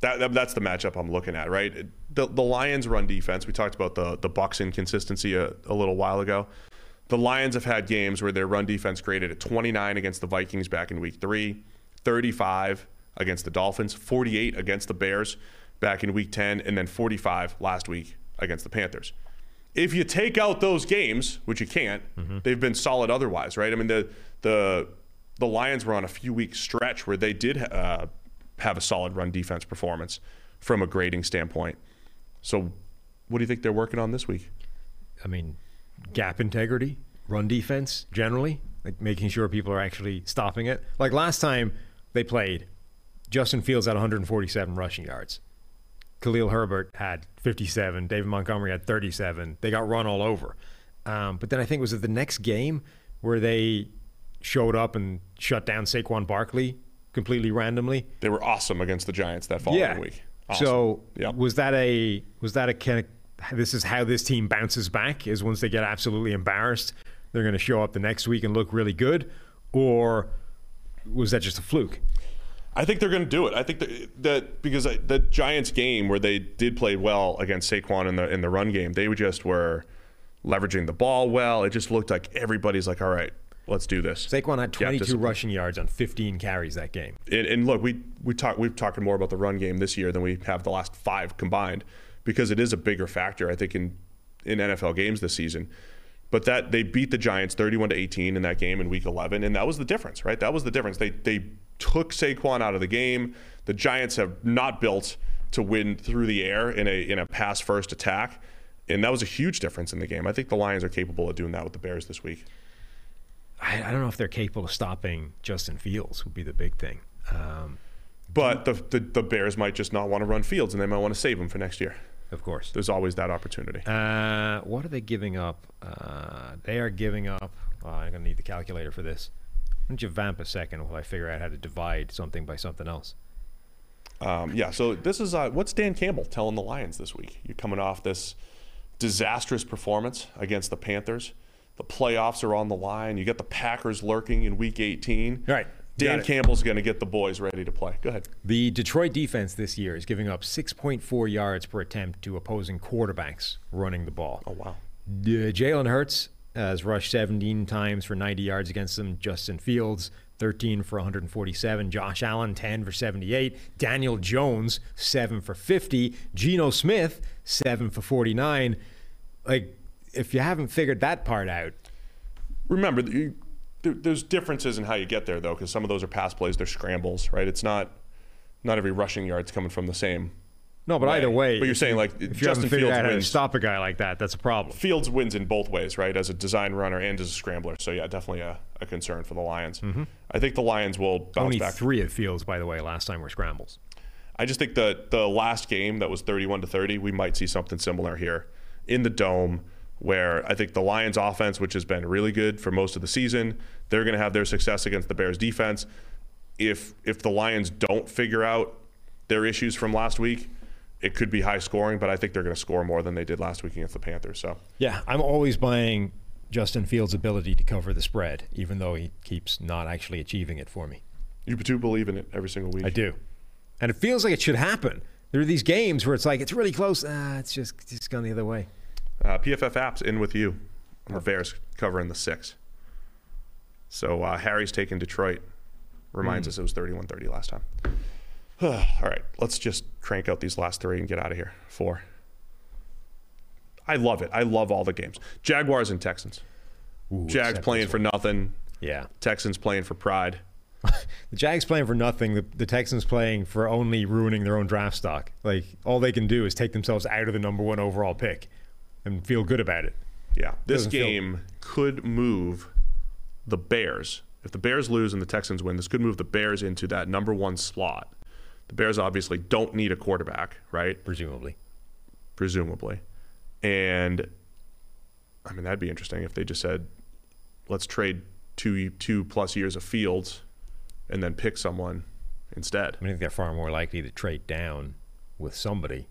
that, that that's the matchup I'm looking at, right? The the Lions run defense. We talked about the the Bucs inconsistency a, a little while ago. The Lions have had games where their run defense graded at 29 against the Vikings back in Week Three, 35 against the Dolphins, 48 against the Bears back in Week 10, and then 45 last week against the Panthers. If you take out those games, which you can't, they've been solid otherwise, right? I mean the the the Lions were on a few week stretch where they did uh, have a solid run defense performance from a grading standpoint. So, what do you think they're working on this week? I mean, gap integrity, run defense generally, like making sure people are actually stopping it. Like last time they played, Justin Fields had 147 rushing yards. Khalil Herbert had 57. David Montgomery had 37. They got run all over. Um, but then I think it was it the next game where they showed up and shut down Saquon Barkley completely randomly. They were awesome against the Giants that following yeah. week. Awesome. So Yep. was that a was that a kind of this is how this team bounces back is once they get absolutely embarrassed they're going to show up the next week and look really good or was that just a fluke? I think they're going to do it. I think that, that because I- the Giants game where they did play well against Saquon in the in the run game, they just were leveraging the ball well. It just looked like everybody's like, all right, let's do this. Saquon had 22 discipline. rushing yards on 15 carries that game. and, and look, we we talk we've talked more about the run game this year than we have the last five combined because it is a bigger factor. I think in in NFL games this season. But that they beat the Giants 31 to 18 in that game in Week 11, and that was the difference, right? That was the difference. They they took Saquon out of the game. The Giants have not built to win through the air in a in a pass first attack, and that was a huge difference in the game. I think the Lions are capable of doing that with the Bears this week. I, I don't know if they're capable of stopping Justin Fields would be the big thing. Um, But the, the the Bears might just not want to run Fields, and they might want to save him for next year. Of course. There's always that opportunity. Uh, what are they giving up? Uh, they are giving up. Oh, I'm going to need the calculator for this. Why don't you vamp a second while I figure out how to divide something by something else? Um, yeah, so this is uh, what's Dan Campbell telling the Lions this week? You're coming off this disastrous performance against the Panthers. The playoffs are on the line. You got the Packers lurking in Week 18. All right. Dan Campbell's going to get the boys ready to play. Go ahead. The Detroit defense this year is giving up 6.4 yards per attempt to opposing quarterbacks running the ball. Oh wow. Uh, Jalen Hurts has rushed 17 times for 90 yards against them. Justin Fields, 13 for 147. Josh Allen, 10 for 78. Daniel Jones, 7 for 50. Geno Smith, 7 for 49. Like, if you haven't figured that part out, Remember, there's differences in how you get there, though, because some of those are pass plays, they're scrambles, right? It's not not every rushing yard's coming from the same. no, but way. either way, But you're saying like if Justin Fields out wins. stop a guy like that, that's a problem. Fields wins in both ways, right? As a design runner and as a scrambler. So yeah, definitely a, a concern for the Lions. I think the Lions will bounce Mm-hmm. Only back. three of Fields, by the way, last time were scrambles. I just think the the last game that was 31 to 30, we might see something similar here in the dome where I think the Lions offense, which has been really good for most of the season, they're going to have their success against the Bears defense. If if the Lions don't figure out their issues from last week, it could be high scoring, but I think they're going to score more than they did last week against the Panthers. So Yeah, I'm always buying Justin Fields' ability to cover the spread, even though he keeps not actually achieving it for me. you do believe in it every single week. I do. And it feels like it should happen. There are these games where it's like, it's really close. Ah, it's just, just gone the other way. Uh, PFF apps in with you. The Bears covering the six. So uh, Harry's taking Detroit. Reminds us it was 31 30 last time. *sighs* All right, let's just crank out these last three and get out of here. Four. I love it. I love all the games. Jaguars and Texans. Ooh, Jags playing for nothing. Yeah. Texans playing for pride. *laughs* The Jags playing for nothing. The, the Texans playing for only ruining their own draft stock. Like, all they can do is take themselves out of the number one overall pick and feel good about it. Yeah, this Doesn't feel- game could move the Bears. If the Bears lose and the Texans win, this could move the Bears into that number one slot. The Bears obviously don't need a quarterback, right? Presumably. Presumably. And I mean, that'd be interesting if they just said, let's trade two two plus years of Fields and then pick someone instead. I, mean, I think they're far more likely to trade down with somebody.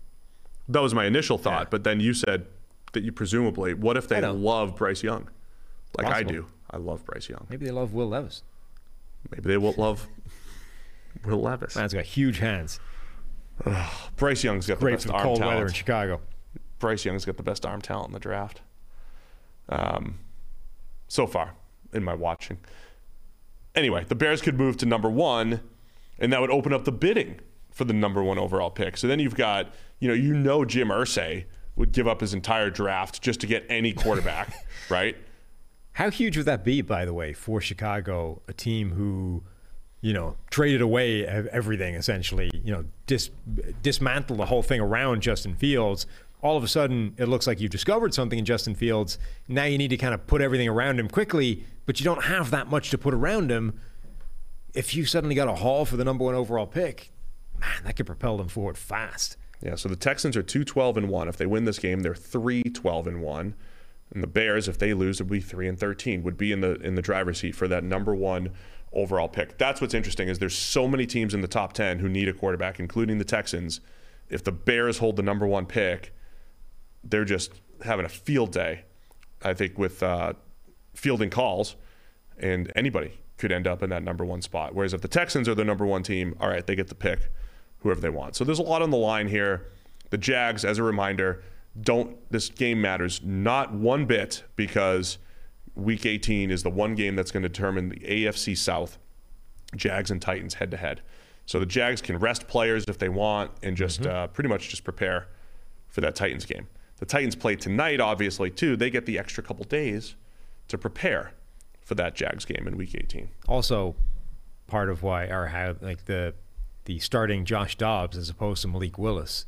That was my initial thought, Yeah. but then you said that you presumably, what if they love Bryce Young? Like I do. I love Bryce Young. Maybe they love Will Levis. Maybe they will love Will Levis. Man's got huge hands. *sighs* Bryce Young's got the Great best for arm cold talent. weather in Chicago. Bryce Young's got the best arm talent in the draft. Um, so far in my watching. Anyway, the Bears could move to number one, and that would open up the bidding for the number one overall pick. So then you've got, you know, you know Jim Irsay would give up his entire draft just to get any quarterback, *laughs* right? How huge would that be, by the way, for Chicago, a team who, you know, traded away everything essentially, you know, dis- dismantled the whole thing around Justin Fields. All of a sudden, it looks like you've discovered something in Justin Fields. Now you need to kind of put everything around him quickly, but you don't have that much to put around him. If you suddenly got a haul for the number one overall pick, man, that could propel them forward fast. Yeah, so the Texans are 2 12 and 1. If they win this game, they're 3 12 and 1. And the Bears, if they lose, would be 3 and 13, would be in the in the driver's seat for that number 1 overall pick. That's what's interesting is there's so many teams in the top 10 who need a quarterback, including the Texans. If the Bears hold the number 1 pick, they're just having a field day. I think with uh, fielding calls, and anybody could end up in that number one spot. Whereas if the Texans are the number one team, all right, they get the pick whoever they want. So there's a lot on the line here. The Jags, as a reminder, don't. This game matters not one bit because Week 18 is the one game that's going to determine the AFC South. Jags and Titans head to head. So the Jags can rest players if they want and just uh, pretty much just prepare for that Titans game. The Titans play tonight, obviously, too. They get the extra couple days to prepare for that Jags game in Week 18. also part of why or how like the the starting Josh Dobbs as opposed to Malik Willis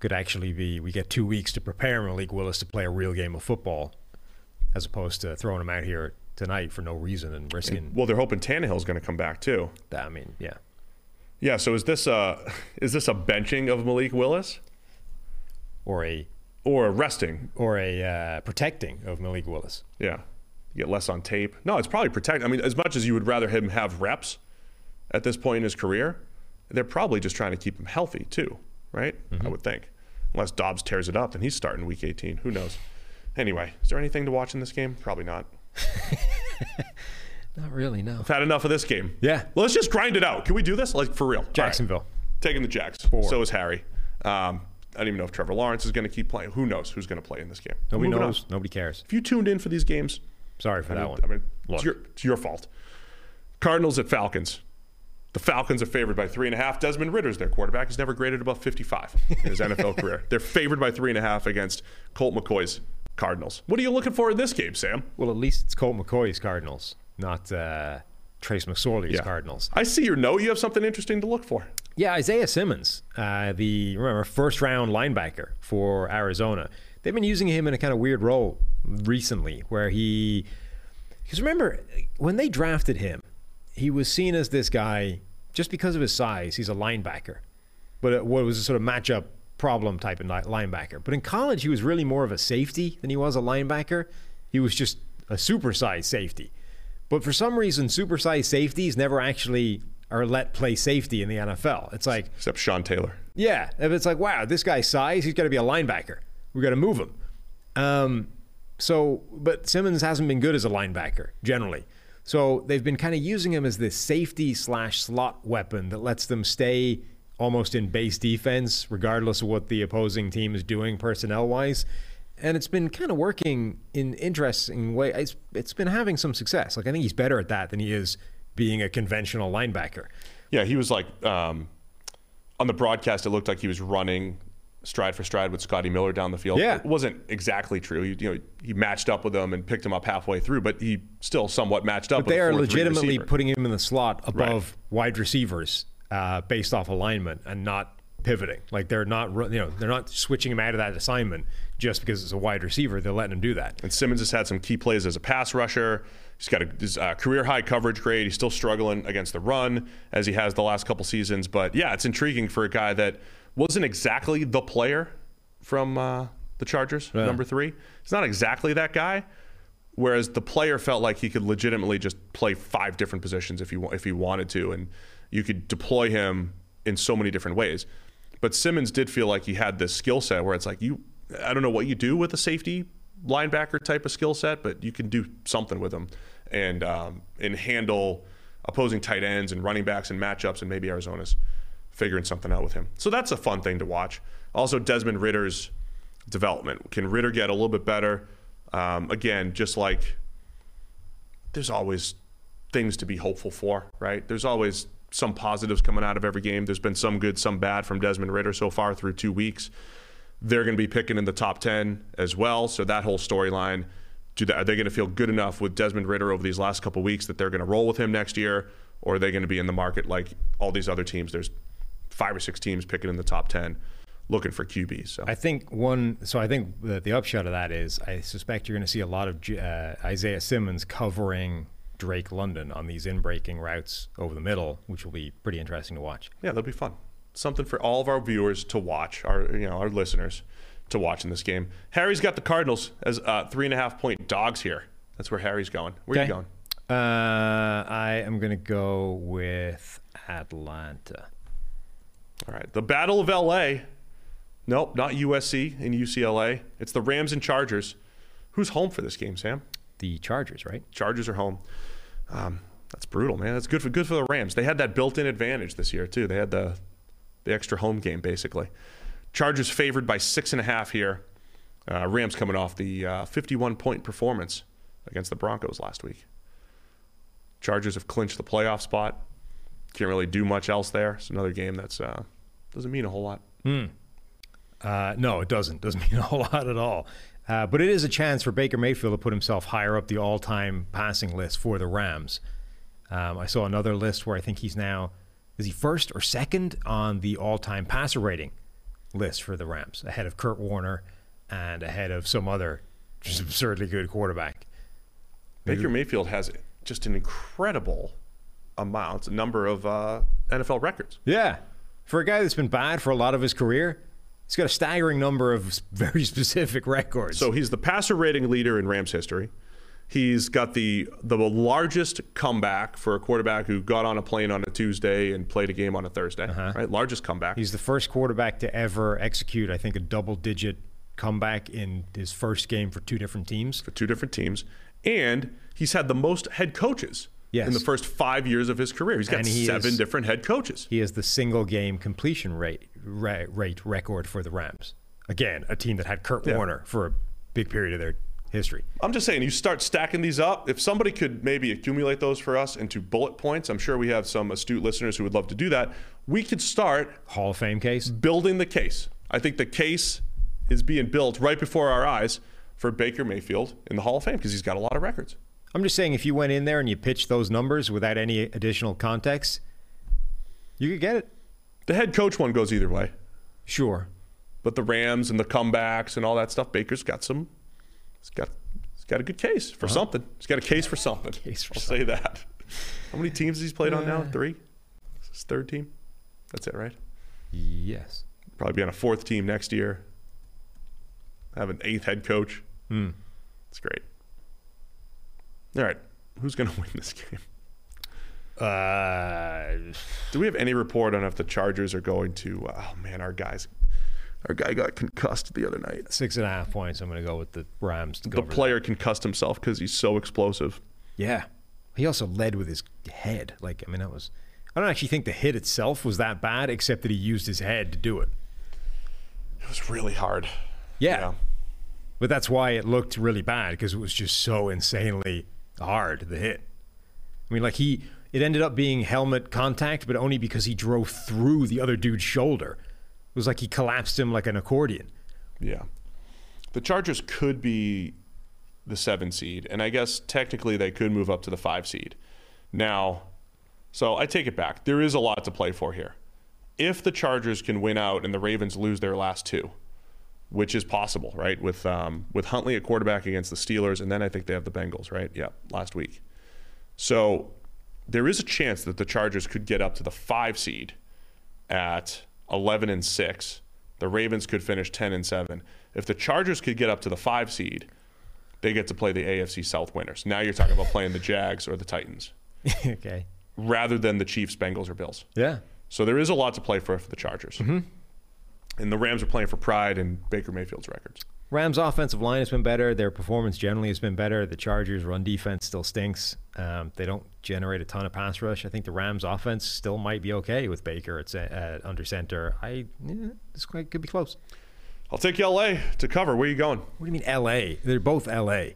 could actually be we get two weeks to prepare Malik Willis to play a real game of football as opposed to throwing him out here tonight for no reason and risking Well, they're hoping Tannehill's going to come back too. that. I mean, yeah. Yeah. So is this a *laughs* is this a benching of Malik Willis Or a or a resting? or a uh, protecting of Malik Willis. Yeah. You get less on tape. No, it's probably protect. I mean, as much as you would rather him have reps at this point in his career, they're probably just trying to keep him healthy too, right? I would think. Unless Dobbs tears it up and he's starting Week 18. Who knows? Anyway, is there anything to watch in this game? Probably not. *laughs* Not really, no. I've had enough of this game. Yeah. Well, let's just grind it out. Can we do this? Like for real? All right. Jacksonville. Taking the Jacks. So is Harry. Um, I don't even know if Trevor Lawrence is going to keep playing. Who knows who's going to play in this game? Nobody Moving on. knows. Nobody cares. If you tuned in for these games, Sorry for I that mean, one. I mean, it's your, it's your fault. Cardinals at Falcons. The Falcons are favored by three and a half. Desmond Ridder's their quarterback. He's never graded above 55 in his NFL *laughs* career. They're favored by three and a half against Colt McCoy's Cardinals. What are you looking for in this game, Sam? Well, at least it's Colt McCoy's Cardinals, not uh, Trace McSorley's Cardinals. I see your note. You have something interesting to look for. Yeah, Isaiah Simmons, uh, the remember first round linebacker for Arizona. They've been using him in a kind of weird role recently, where he because remember when they drafted him, he was seen as this guy just because of his size. He's a linebacker, but it was a sort of matchup problem type of linebacker. But in college, he was really more of a safety than he was a linebacker. He was just a supersized safety. But for some reason, supersized safeties never actually are let play safety in the NFL. It's like, Except Sean Taylor. yeah, if it's like, wow, this guy's size, he's got to be a linebacker. We got to move him. Um, so, but Simmons hasn't been good as a linebacker generally. So they've been kind of using him as this safety slash slot weapon that lets them stay almost in base defense, regardless of what the opposing team is doing personnel wise. And it's been kind of working in interesting way. It's it's been having some success. Like I think he's better at that than he is being a conventional linebacker. Yeah, he was like um, on the broadcast. It looked like he was running stride for stride with Scotty Miller down the field. Yeah. it wasn't exactly true. He, you know, he matched up with him and picked him up halfway through, but he still somewhat matched up. But with they are legitimately putting him in the slot above wide receivers uh, based off alignment and not pivoting. Like they're not, you know, they're not switching him out of that assignment just because it's a wide receiver. They're letting him do that. And Simmons has had some key plays as a pass rusher. He's got a his, uh, career high coverage grade. He's still struggling against the run as he has the last couple seasons. But yeah, it's intriguing for a guy that wasn't exactly the player from uh, the Chargers, number three. He's not exactly that guy. Whereas the player felt like he could legitimately just play five different positions if he if he wanted to, and you could deploy him in so many different ways. But Simmons did feel like he had this skill set where it's like you, I don't know what you do with a safety linebacker type of skill set, but you can do something with him and um, and handle opposing tight ends and running backs and matchups, and maybe Arizona's figuring something out with him. So that's a fun thing to watch. Also, Desmond Ridder's development. Can Ridder get a little bit better? Um, again, just like there's always things to be hopeful for, right? There's always some positives coming out of every game. There's been some good, some bad from Desmond Ridder so far through two weeks. They're going to be picking in the top 10 as well. So that whole storyline, are they going to feel good enough with Desmond Ridder over these last couple weeks that they're going to roll with him next year? Or are they going to be in the market like all these other teams? There's five or six teams picking in the top 10 looking for QBs. So I think one. So I think the, the upshot of that is, I suspect you're going to see a lot of uh, Isaiah Simmons covering Drake London on these in-breaking routes over the middle, which will be pretty interesting to watch. yeah, that'll be fun. Something for all of our viewers to watch, our you know our listeners to watch in this game. Harry's got the Cardinals as uh, three and a half point dogs here. That's where Harry's going. Where are you going? Uh, I am going to go with Atlanta. All right, the Battle of LA. Nope, not USC and UCLA. It's the Rams and Chargers. Who's home for this game, Sam? The Chargers, right? Chargers are home. Um, that's brutal, man. That's good for good for the Rams. They had that built-in advantage this year too. They had the the extra home game basically. Chargers favored by six and a half here. Uh, Rams coming off the uh, 51 point performance against the Broncos last week. Chargers have clinched the playoff spot. Can't really do much else there. It's another game that's uh, doesn't mean a whole lot. Uh, no, it doesn't. Doesn't *laughs* mean a whole lot at all. Uh, but it is a chance for Baker Mayfield to put himself higher up the all-time passing list for the Rams. Um, I saw another list where I think he's now is he first or second on the all-time passer rating list for the Rams, ahead of Kurt Warner and ahead of some other just *laughs* absurdly good quarterback. Baker Mayfield has just an incredible amount, number of uh, NFL records. Yeah, for a guy that's been bad for a lot of his career, he's got a staggering number of *laughs* very specific records. So he's the passer rating leader in Rams history. He's got the the largest comeback for a quarterback who got on a plane on a Tuesday and played a game on a Thursday. Right, largest comeback. He's the first quarterback to ever execute, I think, a double digit comeback in his first game for two different teams. for two different teams, and he's had the most head coaches Yes. in the first five years of his career. He's got he seven is- different head coaches. He has the single game completion rate ra- rate record for the Rams. Again, a team that had Kurt Yeah. Warner for a big period of their history. I'm just saying, you start stacking these up. If somebody could maybe accumulate those for us into bullet points, I'm sure we have some astute listeners who would love to do that. We could start Hall of Fame case. building the case. I think the case is being built right before our eyes for Baker Mayfield in the Hall of Fame because he's got a lot of records. I'm just saying, if you went in there and you pitched those numbers without any additional context, you could get it. The head coach one goes either way, Sure. but the Rams and the comebacks and all that stuff, Baker's got some. He's got. He's got a good case for something. He's got a case for something. Uh-huh. *laughs* Case for I'll say that. How many teams has he played on now? Three. Is his third team. That's it, right? Yes. Probably be on a fourth team next year. Have an eighth head coach. Hmm. It's great. All right, who's going *laughs* to win this game? Uh, Do we have any report on if the Chargers are going to? Oh man, our guys, our guy got concussed the other night. six and a half points. I'm going to go with the Rams. To The cover that. player concussed himself because he's so explosive. Yeah. He also led with his head. Like, I mean, that was. I don't actually think the hit itself was that bad, except that he used his head to do it. It was really hard. Yeah. But that's why it looked really bad because it was just so insanely hard, the hit. I mean, like, he. It ended up being helmet contact, but only because he drove through the other dude's shoulder. It was like he collapsed him like an accordion. Yeah. The Chargers could be the seven seed, and I guess technically they could move up to the five seed. Now, so I take it back. There is a lot to play for here. If the Chargers can win out and the Ravens lose their last two, which is possible, right? With um, with Huntley at quarterback against the Steelers, and then I think they have the Bengals, right? Yeah, last week. So there is a chance that the Chargers could get up to the five seed at 11 and 6. The Ravens could finish 10 and 7. If the Chargers could get up to the five seed, they get to play the AFC South winners. Now you're talking about playing the Jags or the Titans *laughs* okay. rather than the Chiefs, Bengals, or Bills. Yeah. So there is a lot to play for for the Chargers. And the Rams are playing for pride and Baker Mayfield's records. Rams' offensive line has been better. Their performance generally has been better. The Chargers' run defense still stinks. Um, they don't generate a ton of pass rush. I think the Rams' offense still might be okay with Baker at, at under center. I yeah, this could be close. I'll take you LA to cover. Where are you going? What do you mean L.A.? They're both L.A.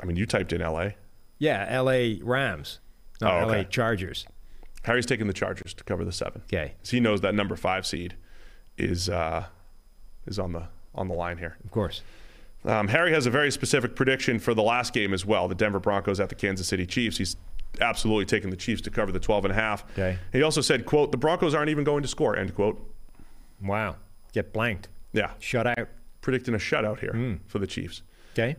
I mean, you typed in LA. Yeah, L.A. Rams, not Oh, okay. L.A. Chargers. Harry's taking the Chargers to cover the seven. Okay, 'Cause he knows that number five seed is uh, is on the on the line here. of course. Um, Harry has a very specific prediction for the last game as well. The Denver Broncos at the Kansas City Chiefs. He's absolutely taking the Chiefs to cover the 12 and a half. Okay. He also said, quote, the Broncos aren't even going to score, end quote. Wow, get blanked, Yeah. shut out. Predicting a shutout here Hmm. for the Chiefs. Okay,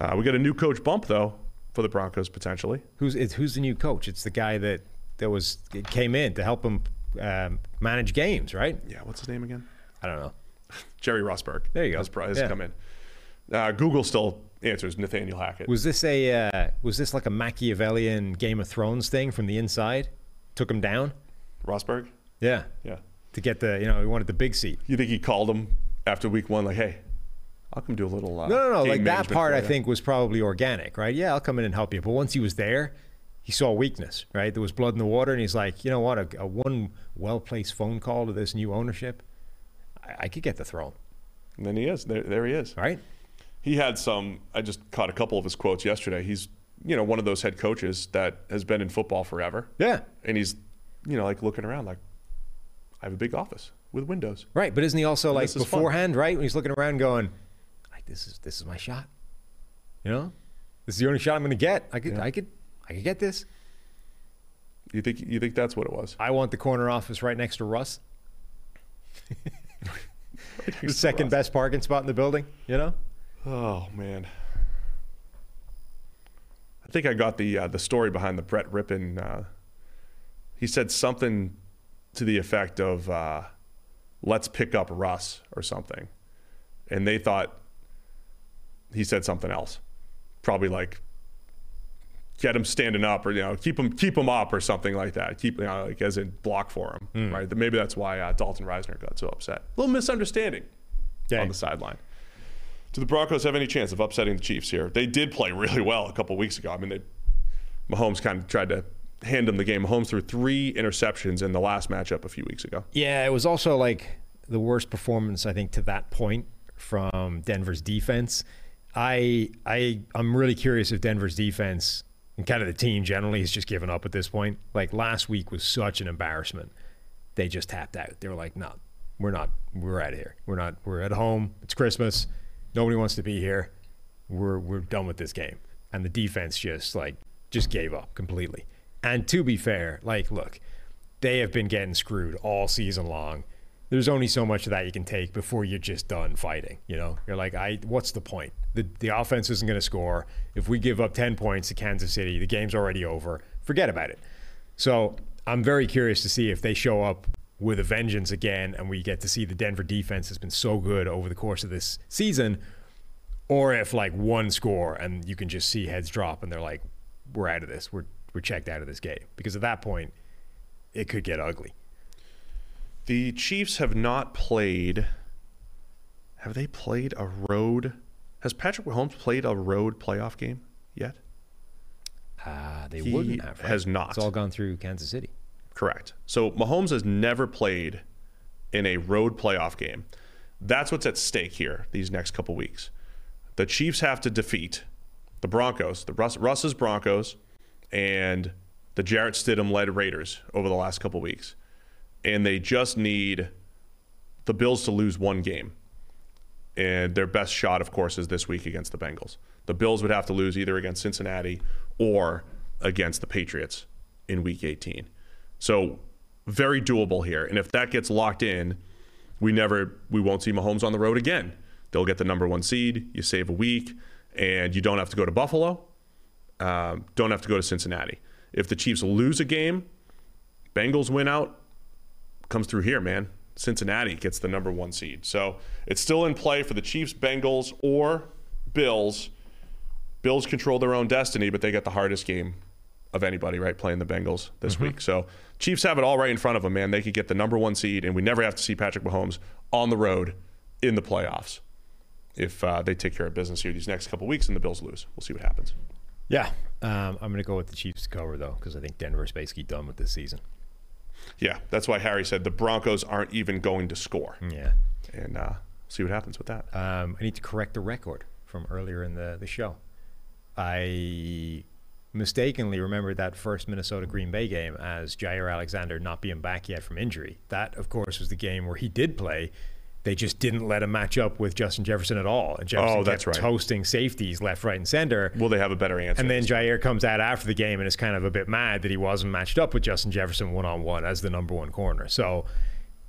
Uh, we got a new coach bump, though, for the Broncos potentially. who's it's, who's the new coach? It's the guy that that was came in to help him um, manage games, right? Yeah, what's his name again? I don't know. Jerry Rosburg. There you go. Has, has Yeah. come in. Uh, Google still answers Nathaniel Hackett. Was this a uh, was this like a Machiavellian Game of Thrones thing from the inside? Took him down. Rosburg? Yeah, Yeah. to get the you know he wanted the big seat. You think he called him after week one, like, hey, I'll come do a little. Uh, No, no, no. Like that part, I think was probably organic, right? Yeah, I'll come in and help you. But once he was there, he saw weakness, right? There was blood in the water, and he's like, you know what? A, a one well placed phone call to this new ownership, I, I could get the throne, And then he is. There, there he is. right? He had some. I just caught a couple of his quotes yesterday. He's, you know, one of those head coaches that has been in football forever, Yeah, and he's, you know, like looking around, like, I have a big office with windows. right. But isn't he also like this is fun. beforehand, right? When he's looking around, going, like this is this is my shot. You know, this is the only shot I'm going to get. I could, Yeah. I could, I could get this. You think? You think that's what it was? I want the corner office right next to Russ. the *laughs* *laughs* second best parking spot in the building, you know? Oh man. I think I got the uh, the story behind the Brett Rypien. Uh, he said something to the effect of uh, "Let's pick up Russ" or something, and they thought he said something else, probably like get him standing up or you know keep him keep him up or something like that. Keep you know like as in block for him, right? Maybe that's why uh, Dalton Risner got so upset. A little misunderstanding. Okay. on the sideline. Do the Broncos have any chance of upsetting the Chiefs here? They did play really well a couple weeks ago. I mean, they Mahomes kind of tried to hand them the game. Mahomes threw three interceptions in the last matchup a few weeks ago. Yeah, it was also like the worst performance I think to that point from Denver's defense. I I I'm really curious if Denver's defense and kind of the team generally has just given up at this point. Like last week was such an embarrassment. They just tapped out. They were like, "No, we're not. We're out of here. We're not. We're at home. It's Christmas. Nobody wants to be here. We're we're done with this game." And the defense just like just gave up completely. And to be fair, like look, they have been getting screwed all season long. There's only so much of that you can take before you're just done fighting. You know, you're like, I. What's the point? The the offense isn't going to score. If we give up ten points to Kansas City, the game's already over. Forget about it. So I'm very curious to see if they show up with a vengeance again, and we get to see the Denver defense has been so good over the course of this season, or if like one score and you can just see heads drop and they're like, we're out of this. We're we're checked out of this game because at that point, it could get ugly. The Chiefs have not played. Have they played a road? Has Patrick Mahomes played a road playoff game yet? Uh, they He wouldn't have. Right? has not. It's all gone through Kansas City. Correct. So Mahomes has never played in a road playoff game. That's what's at stake here these next couple weeks. The Chiefs have to defeat the Broncos, the Russ, Russ's Broncos, and the Jarrett Stidham led Raiders over the last couple weeks. And they just need the Bills to lose one game. And their best shot, of course, is this week against the Bengals. The Bills would have to lose either against Cincinnati or against the Patriots in week 18. So very doable here. And if that gets locked in, we never we won't see Mahomes on the road again. They'll get the number one seed. You save a week, and you don't have to go to Buffalo. Um, don't have to go to Cincinnati. If the Chiefs lose a game, Bengals win out, comes through here, man. Cincinnati gets the number one seed. So it's still in play for the Chiefs, Bengals, or Bills. Bills control their own destiny, but they get the hardest game of anybody, right? Playing the Bengals this week. So Chiefs have it all right in front of them, man. They could get the number one seed, and we never have to see Patrick Mahomes on the road in the playoffs if uh, they take care of business here these next couple weeks and the Bills lose. We'll see what happens. Yeah, um, I'm going to go with the Chiefs to cover though because I think Denver's basically done with this season. Yeah, that's why Harry said the Broncos aren't even going to score. Yeah. And uh, see what happens with that. Um, I need to correct the record from earlier in the, the show. I mistakenly remembered that first Minnesota Green Bay game as Jaire Alexander not being back yet from injury. That, of course, was the game where he did play. They just didn't let him match up with Justin Jefferson at all. And Jefferson Oh, that's right. toasting safeties left, right, and center. Will they have a better answer? And then Jaire comes out after the game and is kind of a bit mad that he wasn't matched up with Justin Jefferson one on one as the number one corner. So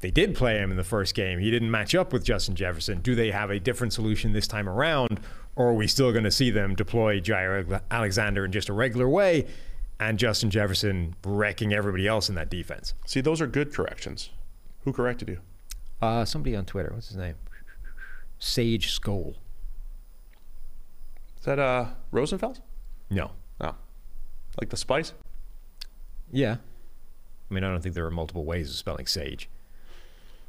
they did play him in the first game. He didn't match up with Justin Jefferson. Do they have a different solution this time around? Or are we still going to see them deploy Jaire Alexander in just a regular way and Justin Jefferson wrecking everybody else in that defense? See, those are good corrections. Who corrected you? Uh, somebody on Twitter. What's his name? Sage Skoll. Is that uh, Rosenfels? No. Oh. Like the spice? Yeah. I mean, I don't think there are multiple ways of spelling sage.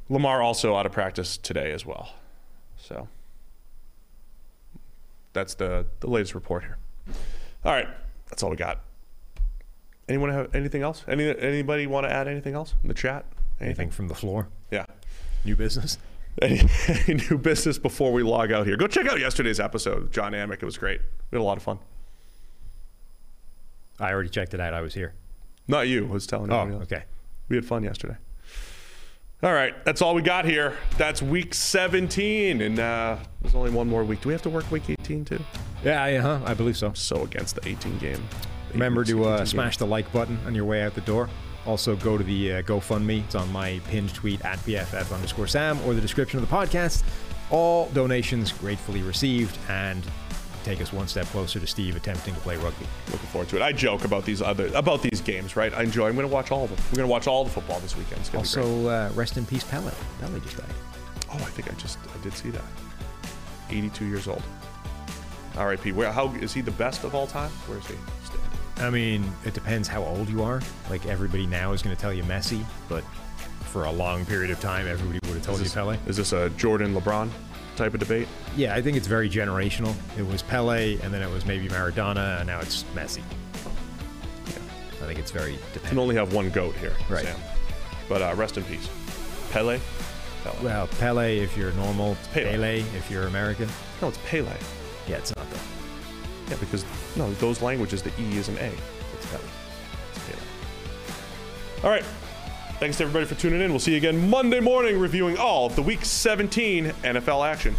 Lamar also out of practice today as well. So that's the, the latest report here. All right. That's all we got. Anyone have anything else? Any anybody want to add anything else in the chat? Anything from the floor? Yeah. New business? *laughs* Any, any new business before we log out here? Go check out yesterday's episode with Jon Anik. It was great. We had a lot of fun. I already checked it out. I was here. Not you. I was telling Oh, everybody else. okay. We had fun yesterday. All right, that's all we got here. That's week 17, and uh, there's only one more week. Do we have to work week 18 too? Yeah, yeah, huh? I believe so. So against the 18 game. Remember to uh, smash the like button on your way out the door. Also, go to the uh, GoFundMe. It's on my pinned tweet at PFF underscore Sam or the description of the podcast. All donations gratefully received and take us one step closer to Steve attempting to play rugby. Looking forward to it. I joke about these other about these games, right? I enjoy. I'm going to watch all of them. We're going to watch all the football this weekend. It's going be great. Also, uh, rest in peace, Pele. Pele just died. Oh, I think I just I did see that. 82 years old. R.I.P. Where? How is he the best of all time? Where is he? I mean, it depends how old you are. Like everybody now is going to tell you Messi, but for a long period of time, everybody would have told Is you Pele. is this a Jordan LeBron? type of debate? Yeah, I think it's very generational. It was Pele, and then it was maybe Maradona, and now it's Messi. Yeah, I think it's very You can only have one goat here, Right. Sam. But uh, rest in peace, Pele. Pele. Well, Pele if you're normal, Pele. Pele if you're American. no, it's Pele. Yeah, it's not though. Yeah, because no, those languages, the E is an A. It's Pele. It's Pele. All right. Thanks to everybody for tuning in. We'll see you again Monday morning reviewing all of the Week 17 NFL action.